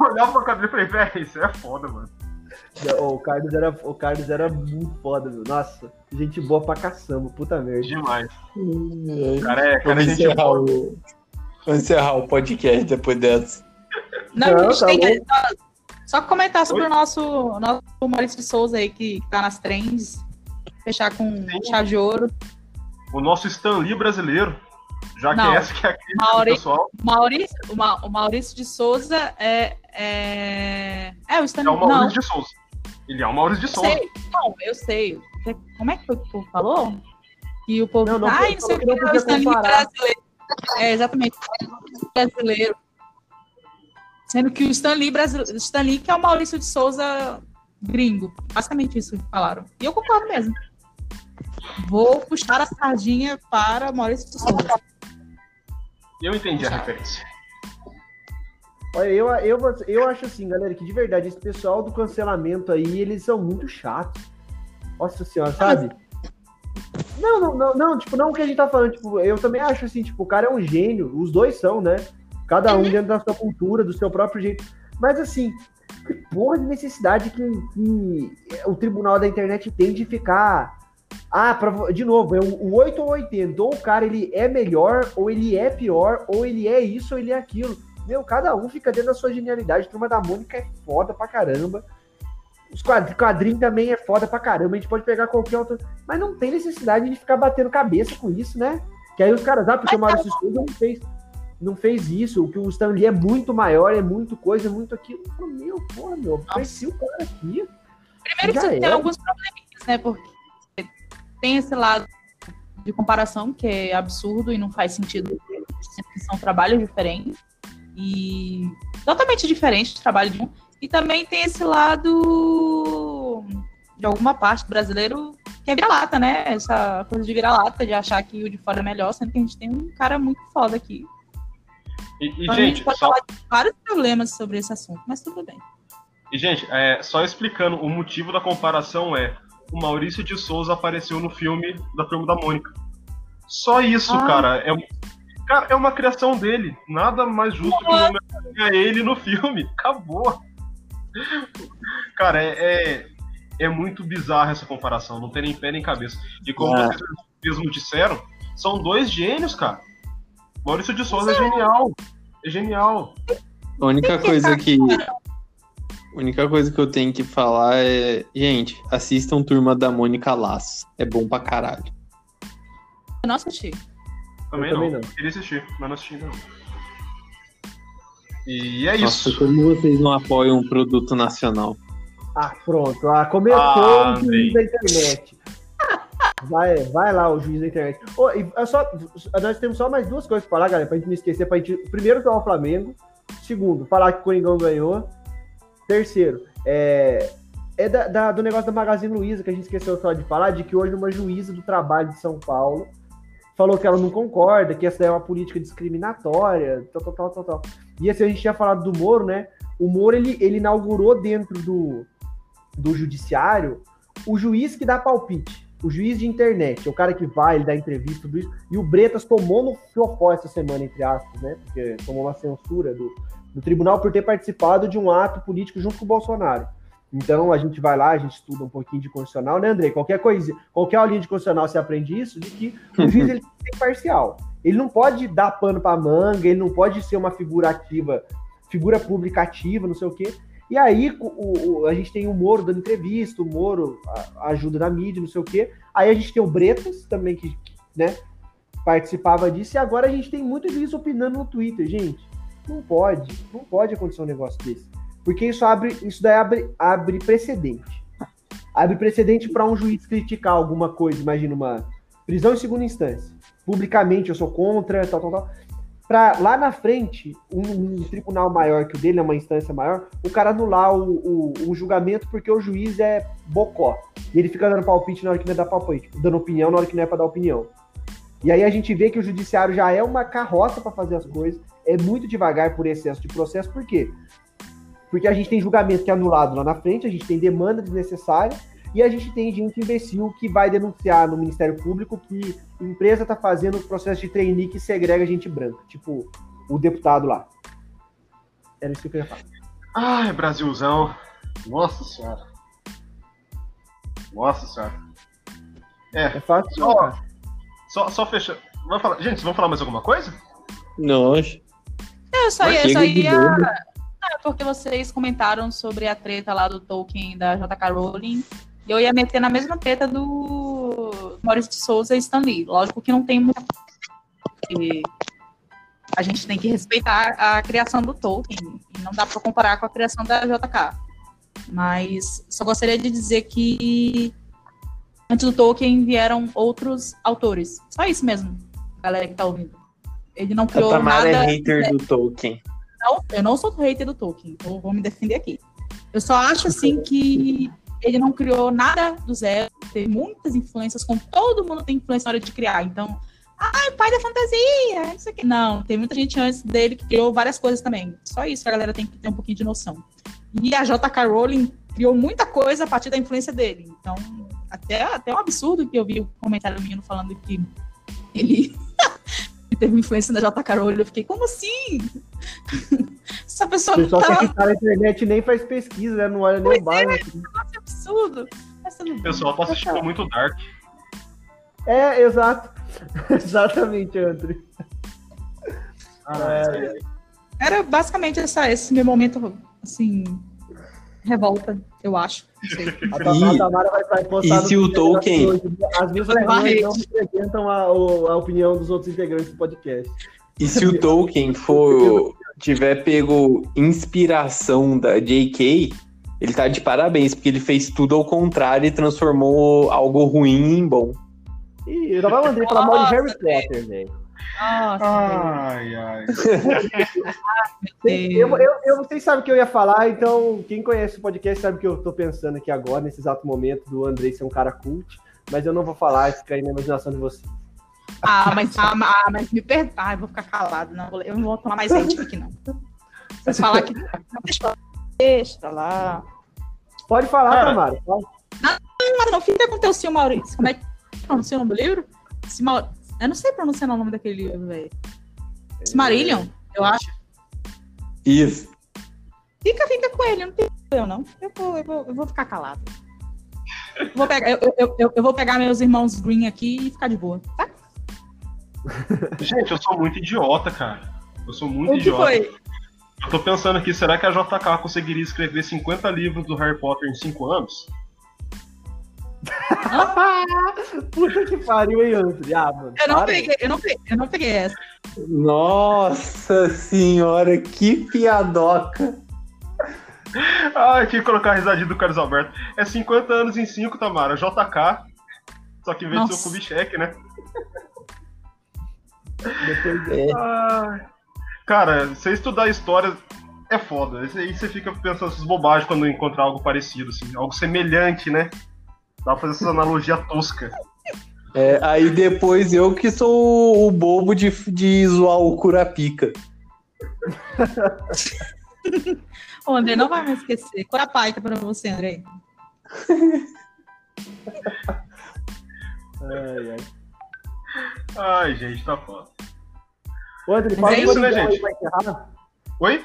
Speaker 1: eu olhava pra dele e falei, velho, isso é foda, mano.
Speaker 2: O Carlos, era, o Carlos era muito foda, meu. Nossa, gente boa pra caçamba, puta merda.
Speaker 1: Demais. Cara, é, cara, gente
Speaker 4: encerrar, o... Vamos encerrar o podcast depois dessa.
Speaker 3: Não,
Speaker 2: Não,
Speaker 3: a gente
Speaker 2: tá
Speaker 3: tem que só, só comentar sobre
Speaker 1: Oi?
Speaker 3: o nosso, nosso Maurício de Souza aí, que tá nas trends. Fechar com
Speaker 1: Sim.
Speaker 3: chave de ouro.
Speaker 1: o nosso Stan Lee brasileiro, já
Speaker 3: Não.
Speaker 1: que essa que é a crítica
Speaker 3: Mauri-
Speaker 1: pessoal.
Speaker 3: O Maurício, o, Ma- o Maurício de Souza é. É, é o Stanley.
Speaker 1: É o Maurício
Speaker 3: não,
Speaker 1: de Souza. Ele é o Maurício de Souza.
Speaker 3: sei. Não, eu sei. Como é que foi que o povo falou? Que o povo.
Speaker 2: Não, não,
Speaker 3: Ai, não sei o
Speaker 2: que não
Speaker 3: é o Stanley brasileiro. É, exatamente. Brasileiro. Sendo que o Stanley brasileiro. Stanley que é o Maurício de Souza gringo. Basicamente isso que falaram. E eu concordo mesmo. Vou puxar a sardinha para Maurício de Souza.
Speaker 1: Eu entendi a referência.
Speaker 2: Olha, eu, eu, eu acho assim, galera, que de verdade, esse pessoal do cancelamento aí, eles são muito chatos. Nossa senhora, sabe? Não, não, não, não, tipo, não o que a gente tá falando, tipo, eu também acho assim, tipo, o cara é um gênio, os dois são, né? Cada um dentro da sua cultura, do seu próprio jeito. Mas assim, que porra de necessidade que, que o tribunal da internet tem de ficar. Ah, pra, de novo, é o, o 8 ou 80. Ou o cara ele é melhor, ou ele é pior, ou ele é isso, ou ele é aquilo. Meu, cada um fica dentro da sua genialidade. Turma da Mônica é foda pra caramba. Os quadrinhos quadrinho também é foda pra caramba. A gente pode pegar qualquer outro. Mas não tem necessidade de ficar batendo cabeça com isso, né? Que aí os caras, ah, porque o Maurício Souza não fez, não fez isso. O que o Stan Lee é muito maior, é muito coisa, é muito aquilo. Meu, porra, meu, conheci o cara aqui.
Speaker 3: Primeiro que você tem alguns probleminhas, né? Porque tem esse lado de comparação que é absurdo e não faz sentido, que são trabalhos diferentes e totalmente diferentes de trabalho de um. E também tem esse lado de alguma parte brasileiro que é vira-lata, né? Essa coisa de vira-lata, de achar que o de fora é melhor, sendo que a gente tem um cara muito foda aqui.
Speaker 1: E, e então, gente, a gente
Speaker 3: pode só... falar de vários problemas sobre esse assunto, mas tudo bem.
Speaker 1: E, gente, é, só explicando, o motivo da comparação é o Maurício de Souza apareceu no filme da Turma da Mônica. Só isso, ah. cara. É, cara, é uma criação dele. Nada mais justo que homenagear ele no filme. Acabou. Cara, é, é, é, muito bizarra essa comparação. Não tem nem pé nem cabeça. E como ah. vocês mesmo disseram, são dois gênios, cara. Maurício de Souza é genial. É genial.
Speaker 4: A única coisa que a única coisa que eu tenho que falar é, gente, assistam Turma da Mônica Laços. É bom pra caralho.
Speaker 3: Eu não
Speaker 1: Também, não. também não. Queria assistir, mas não assisti não. E é Nossa,
Speaker 4: isso. como vocês não apoiam um produto nacional?
Speaker 2: Ah, pronto. Ah, começou ah, o juiz da internet. Vai, vai lá, o juiz da internet. Oh, e é só, nós temos só mais duas coisas para falar, galera, pra gente não esquecer. Pra gente, primeiro, falar o Flamengo. Segundo, falar que o Coringão ganhou. Terceiro, é, é da, da, do negócio da Magazine Luiza, que a gente esqueceu só de falar, de que hoje uma juíza do trabalho de São Paulo falou que ela não concorda, que essa é uma política discriminatória, tal, tal, tal, tal. E assim, a gente tinha falado do Moro, né? O Moro, ele, ele inaugurou dentro do, do judiciário o juiz que dá palpite, o juiz de internet, o cara que vai, ele dá entrevista, tudo isso. E o Bretas tomou no fiofó essa semana, entre aspas, né? Porque tomou uma censura do, do tribunal por ter participado de um ato político junto com o Bolsonaro. Então a gente vai lá, a gente estuda um pouquinho de constitucional, né, André? Qualquer coisa, qualquer aulinha de constitucional você aprende isso, de que o juiz ele tem que ser imparcial. Ele não pode dar pano para manga, ele não pode ser uma figura ativa, figura pública ativa, não sei o quê. E aí o, o, a gente tem o Moro dando entrevista, o Moro ajuda na mídia, não sei o quê. Aí a gente tem o Bretas também que, né, participava disso, e agora a gente tem muito juiz opinando no Twitter, gente. Não pode, não pode acontecer um negócio desse. Porque isso abre, isso daí abre, abre precedente. Abre precedente para um juiz criticar alguma coisa, imagina uma prisão em segunda instância. Publicamente eu sou contra, tal, tal, tal. Para lá na frente, um, um, tribunal maior que o dele, é uma instância maior, o cara anular o, o, o, julgamento porque o juiz é bocó. E ele fica dando palpite na hora que não é dar palpite, dando opinião na hora que não é para dar opinião. E aí a gente vê que o judiciário já é uma carroça para fazer as coisas, é muito devagar por excesso de processo, por quê? Porque a gente tem julgamento que é anulado lá na frente, a gente tem demanda desnecessária e a gente tem gente imbecil que vai denunciar no Ministério Público que a empresa está fazendo processo de trainee que segrega gente branca, tipo o deputado lá. Era isso que eu ia falar.
Speaker 1: Ai, Brasilzão. Nossa Senhora. Nossa Senhora. É,
Speaker 2: é fácil.
Speaker 1: Só, só, só fechando. Vamos falar... Gente, vamos falar mais alguma coisa?
Speaker 4: Não, hoje.
Speaker 3: Eu só ia, só ia... Porque vocês comentaram sobre a treta lá do Tolkien da J.K. Rowling. E eu ia meter na mesma treta do Maurício de Souza e Stan Lee. Lógico que não tem muita porque a gente tem que respeitar a criação do Tolkien. E não dá para comparar com a criação da JK. Mas só gostaria de dizer que antes do Tolkien vieram outros autores. Só isso mesmo, galera que tá ouvindo. Ele não criou a Tamara
Speaker 4: nada. é hater do Tolkien.
Speaker 3: Não, eu não sou hater do Tolkien, então vou me defender aqui. Eu só acho assim que ele não criou nada do zero, teve muitas influências, como todo mundo tem influência na hora de criar. Então, ai, pai da fantasia, isso aqui. Não, tem muita gente antes dele que criou várias coisas também. Só isso que a galera tem que ter um pouquinho de noção. E a J.K. Rowling criou muita coisa a partir da influência dele. Então, até, até um absurdo que eu vi o comentário menino falando que ele teve influência na J. Carolho. Eu fiquei, como assim? Essa pessoa
Speaker 2: o pessoal tá... que tá na internet nem faz pesquisa, né? Não olha nem o bairro. É,
Speaker 3: é absurdo.
Speaker 1: O pessoal tá assistindo muito Dark.
Speaker 2: É, exato. Exatamente, André.
Speaker 1: Ah, é.
Speaker 3: Era basicamente essa, esse meu momento, assim, revolta, eu acho. Não sei.
Speaker 2: A Tamara, a Tamara vai estar postada
Speaker 4: e se o Tolkien-
Speaker 2: hoje. As minhas opiniões não representam a, a opinião dos outros integrantes do podcast.
Speaker 4: E se o Tolkien for tiver pego inspiração da J.K., ele tá de parabéns, porque ele fez tudo ao contrário e transformou algo ruim em bom.
Speaker 2: Ih, eu tava mandando falar mal de Harry Potter, velho.
Speaker 3: Nossa,
Speaker 1: Ai, ai.
Speaker 2: Eu, eu, eu, vocês sabem o que eu ia falar, então quem conhece o podcast sabe o que eu tô pensando aqui agora, nesse exato momento, do Andrei ser um cara cult, mas eu não vou falar, isso cai na imaginação de vocês.
Speaker 3: Ah, mas, ah, ah, mas me perdoa. Ah, eu vou ficar calado. Não, vou- eu não vou tomar mais hate aqui, não. Vocês falar que. Não, deixa lá.
Speaker 2: Pode falar,
Speaker 1: Cara,
Speaker 2: Tamara. fala.
Speaker 3: Mas não fica com teu Silmaurício. Como é que pronuncia o nome do livro? Eu não sei pronunciar o nome daquele livro, velho. Silmarillion, eu acho.
Speaker 4: Isso.
Speaker 3: Fica, fica com ele, não tem eu não. Eu vou, eu vou, eu vou ficar calado. Eu vou, pegar, eu, eu, eu, eu vou pegar meus irmãos Green aqui e ficar de boa, tá?
Speaker 1: Gente, eu sou muito idiota, cara. Eu sou muito
Speaker 3: O que
Speaker 1: idiota.
Speaker 3: foi?
Speaker 1: Eu tô pensando aqui, será que a JK conseguiria escrever 50 livros do Harry Potter em 5 anos?
Speaker 2: Puta que pariu, hein, Anthony? Ah, mano.
Speaker 3: Eu não peguei, eu não peguei, eu não peguei essa.
Speaker 4: Nossa senhora, que piadoca.
Speaker 1: Ai, tinha que colocar a risadinha do Carlos Alberto. É 50 anos em 5, Tamara. JK. Só que em vez de ser
Speaker 3: Nossa.
Speaker 1: o Kubitschek, né?
Speaker 2: Depois-
Speaker 4: É.
Speaker 1: Ai. Cara, você estudar história é foda. Isso Aí você fica pensando essas bobagens quando encontrar algo parecido, assim. Algo semelhante, né? Dá pra fazer essa analogia tosca.
Speaker 4: É, aí depois eu que sou o bobo de, de zoar o Curapica.
Speaker 3: Ô, André, não vai me esquecer. Curapaica pra você, André.
Speaker 2: Ai, ai.
Speaker 1: Ai, gente, tá foda.
Speaker 2: Ô,
Speaker 3: Mas
Speaker 2: fala
Speaker 3: é
Speaker 2: do
Speaker 3: isso,
Speaker 1: né,
Speaker 2: Coringão aí
Speaker 1: gente?
Speaker 2: pra encerrar.
Speaker 1: Oi?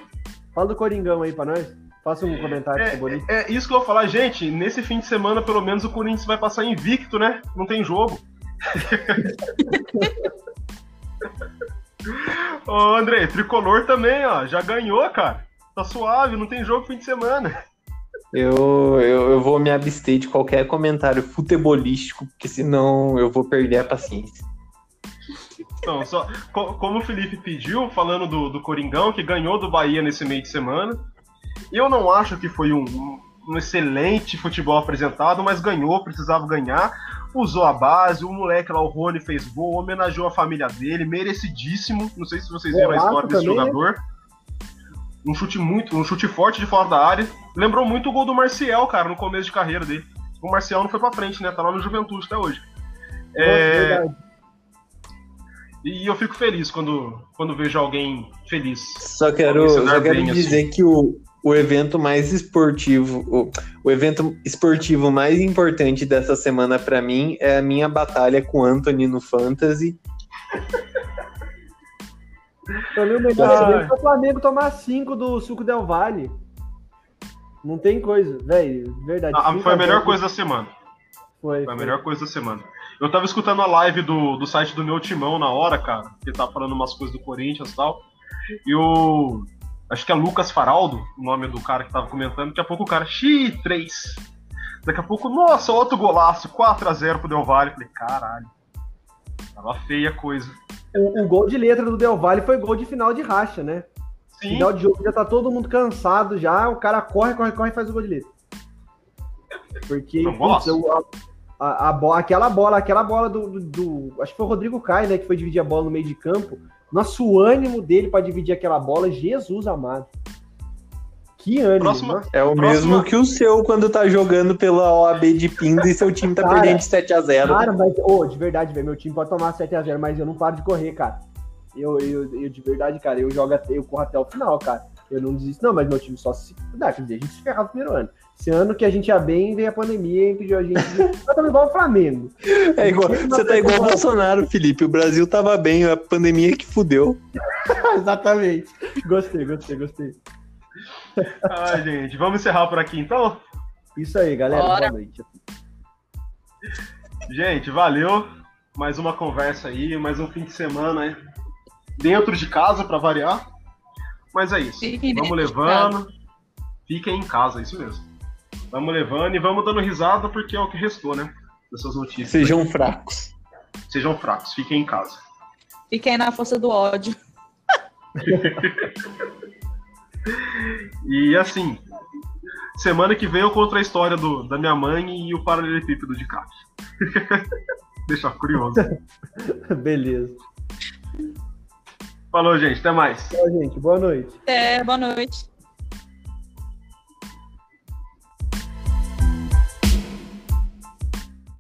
Speaker 2: Fala do Coringão aí pra nós. Faça um comentário
Speaker 1: É,
Speaker 2: sobre isso.
Speaker 1: é, é isso que eu vou falar, gente. Nesse fim de semana, pelo menos, o Corinthians vai passar invicto, né? Não tem jogo. Ô, André, tricolor também, ó. Já ganhou, cara. Tá suave, não tem jogo fim de semana.
Speaker 4: Eu, eu, eu vou me abster de qualquer comentário futebolístico, porque senão eu vou perder a paciência.
Speaker 1: Então, só, co- como o Felipe pediu, falando do, do Coringão, que ganhou do Bahia nesse meio de semana. Eu não acho que foi um, um excelente futebol apresentado, mas ganhou, precisava ganhar. Usou a base, o moleque lá, o Rony, fez gol, homenageou a família dele, merecidíssimo. Não sei se vocês viram a história desse
Speaker 2: também, né?
Speaker 1: jogador. Um chute muito, um chute forte de fora da área. Lembrou muito o gol do Marcial, cara, no começo de carreira dele. O Marcial não foi pra frente, né? Tá lá no Juventude até hoje.
Speaker 2: Nossa,
Speaker 1: É,
Speaker 2: verdade.
Speaker 1: e eu fico feliz quando, quando vejo alguém feliz.
Speaker 4: Só quero, só quero
Speaker 1: bem, assim.
Speaker 4: dizer que o, o evento mais esportivo, o, o evento esportivo mais importante dessa semana pra mim é a minha batalha com o Anthony no Fantasy.
Speaker 2: Mim, o melhor é o Flamengo tomar 5 do Suco Del Vale. Não tem coisa, velho. Verdade.
Speaker 1: Ah, foi a melhor coisa da semana.
Speaker 2: Foi,
Speaker 1: Foi a melhor coisa da semana. Eu tava escutando a live do, do site do meu timão na hora, cara, que tava falando umas coisas do Corinthians e tal. E o. Acho que é Lucas Faraldo, o nome do cara que tava comentando. Daqui a pouco o cara, xi, 3. Daqui a pouco, nossa, outro golaço, 4x0 pro Del Valle. Falei, caralho. Tava feia a coisa.
Speaker 2: O, o gol de letra do Del Valle foi gol de final de racha, né?
Speaker 1: Sim,
Speaker 2: Final de jogo já tá todo mundo cansado já, o cara corre, corre, corre e faz o gol de letra. Porque,
Speaker 1: um
Speaker 2: putz, o- a, a, a aquela bola, aquela bola do, do, do- Acho que foi o Rodrigo Caio, né? Que foi dividir a bola no meio de campo. Nossa, o ânimo dele pra dividir aquela bola, Jesus amado. Que ânimo.
Speaker 1: Próxima-
Speaker 2: nossa.
Speaker 4: É o
Speaker 1: Próxima-
Speaker 4: mesmo que o seu quando tá jogando pela OAB de Pinda e seu time tá
Speaker 2: Cara,
Speaker 4: perdendo de 7 a 0
Speaker 2: Cara, mas, ô, de verdade, velho, meu time pode tomar 7x0, mas eu não paro de correr, cara. Eu, eu, eu, de verdade, cara, eu jogo até, eu corro até o final, cara. Eu não desisto, não, mas meu time só se. Dá, quer dizer, a gente se ferrava no primeiro ano. Esse ano que a gente ia bem, veio a pandemia e impediu a gente. Nós estamos igual o Flamengo.
Speaker 4: É igual, você tá igual o Bolsonaro, Felipe. O Brasil tava bem, a pandemia que fudeu.
Speaker 2: Exatamente. Gostei, gostei, gostei.
Speaker 1: Ai, gente, vamos encerrar por aqui então?
Speaker 2: Isso aí, galera.
Speaker 3: Bora.
Speaker 2: Boa noite.
Speaker 1: Gente, valeu. Mais uma conversa aí, mais um fim de semana aí. Dentro de casa, pra variar. Mas é isso. Vamos levando. Fiquem em casa, isso mesmo. Vamos levando e vamos dando risada porque é o que restou, né? Dessas notícias.
Speaker 4: Sejam fracos.
Speaker 1: Sejam fracos, fiquem em casa.
Speaker 3: Fiquem na força do ódio.
Speaker 1: E assim, semana que vem eu conto a história do, da minha mãe e o paralelepípedo de CAF. Deixa curioso.
Speaker 2: Beleza.
Speaker 1: Falou, gente. Até mais.
Speaker 2: Tchau, gente. Boa noite.
Speaker 3: É, boa noite.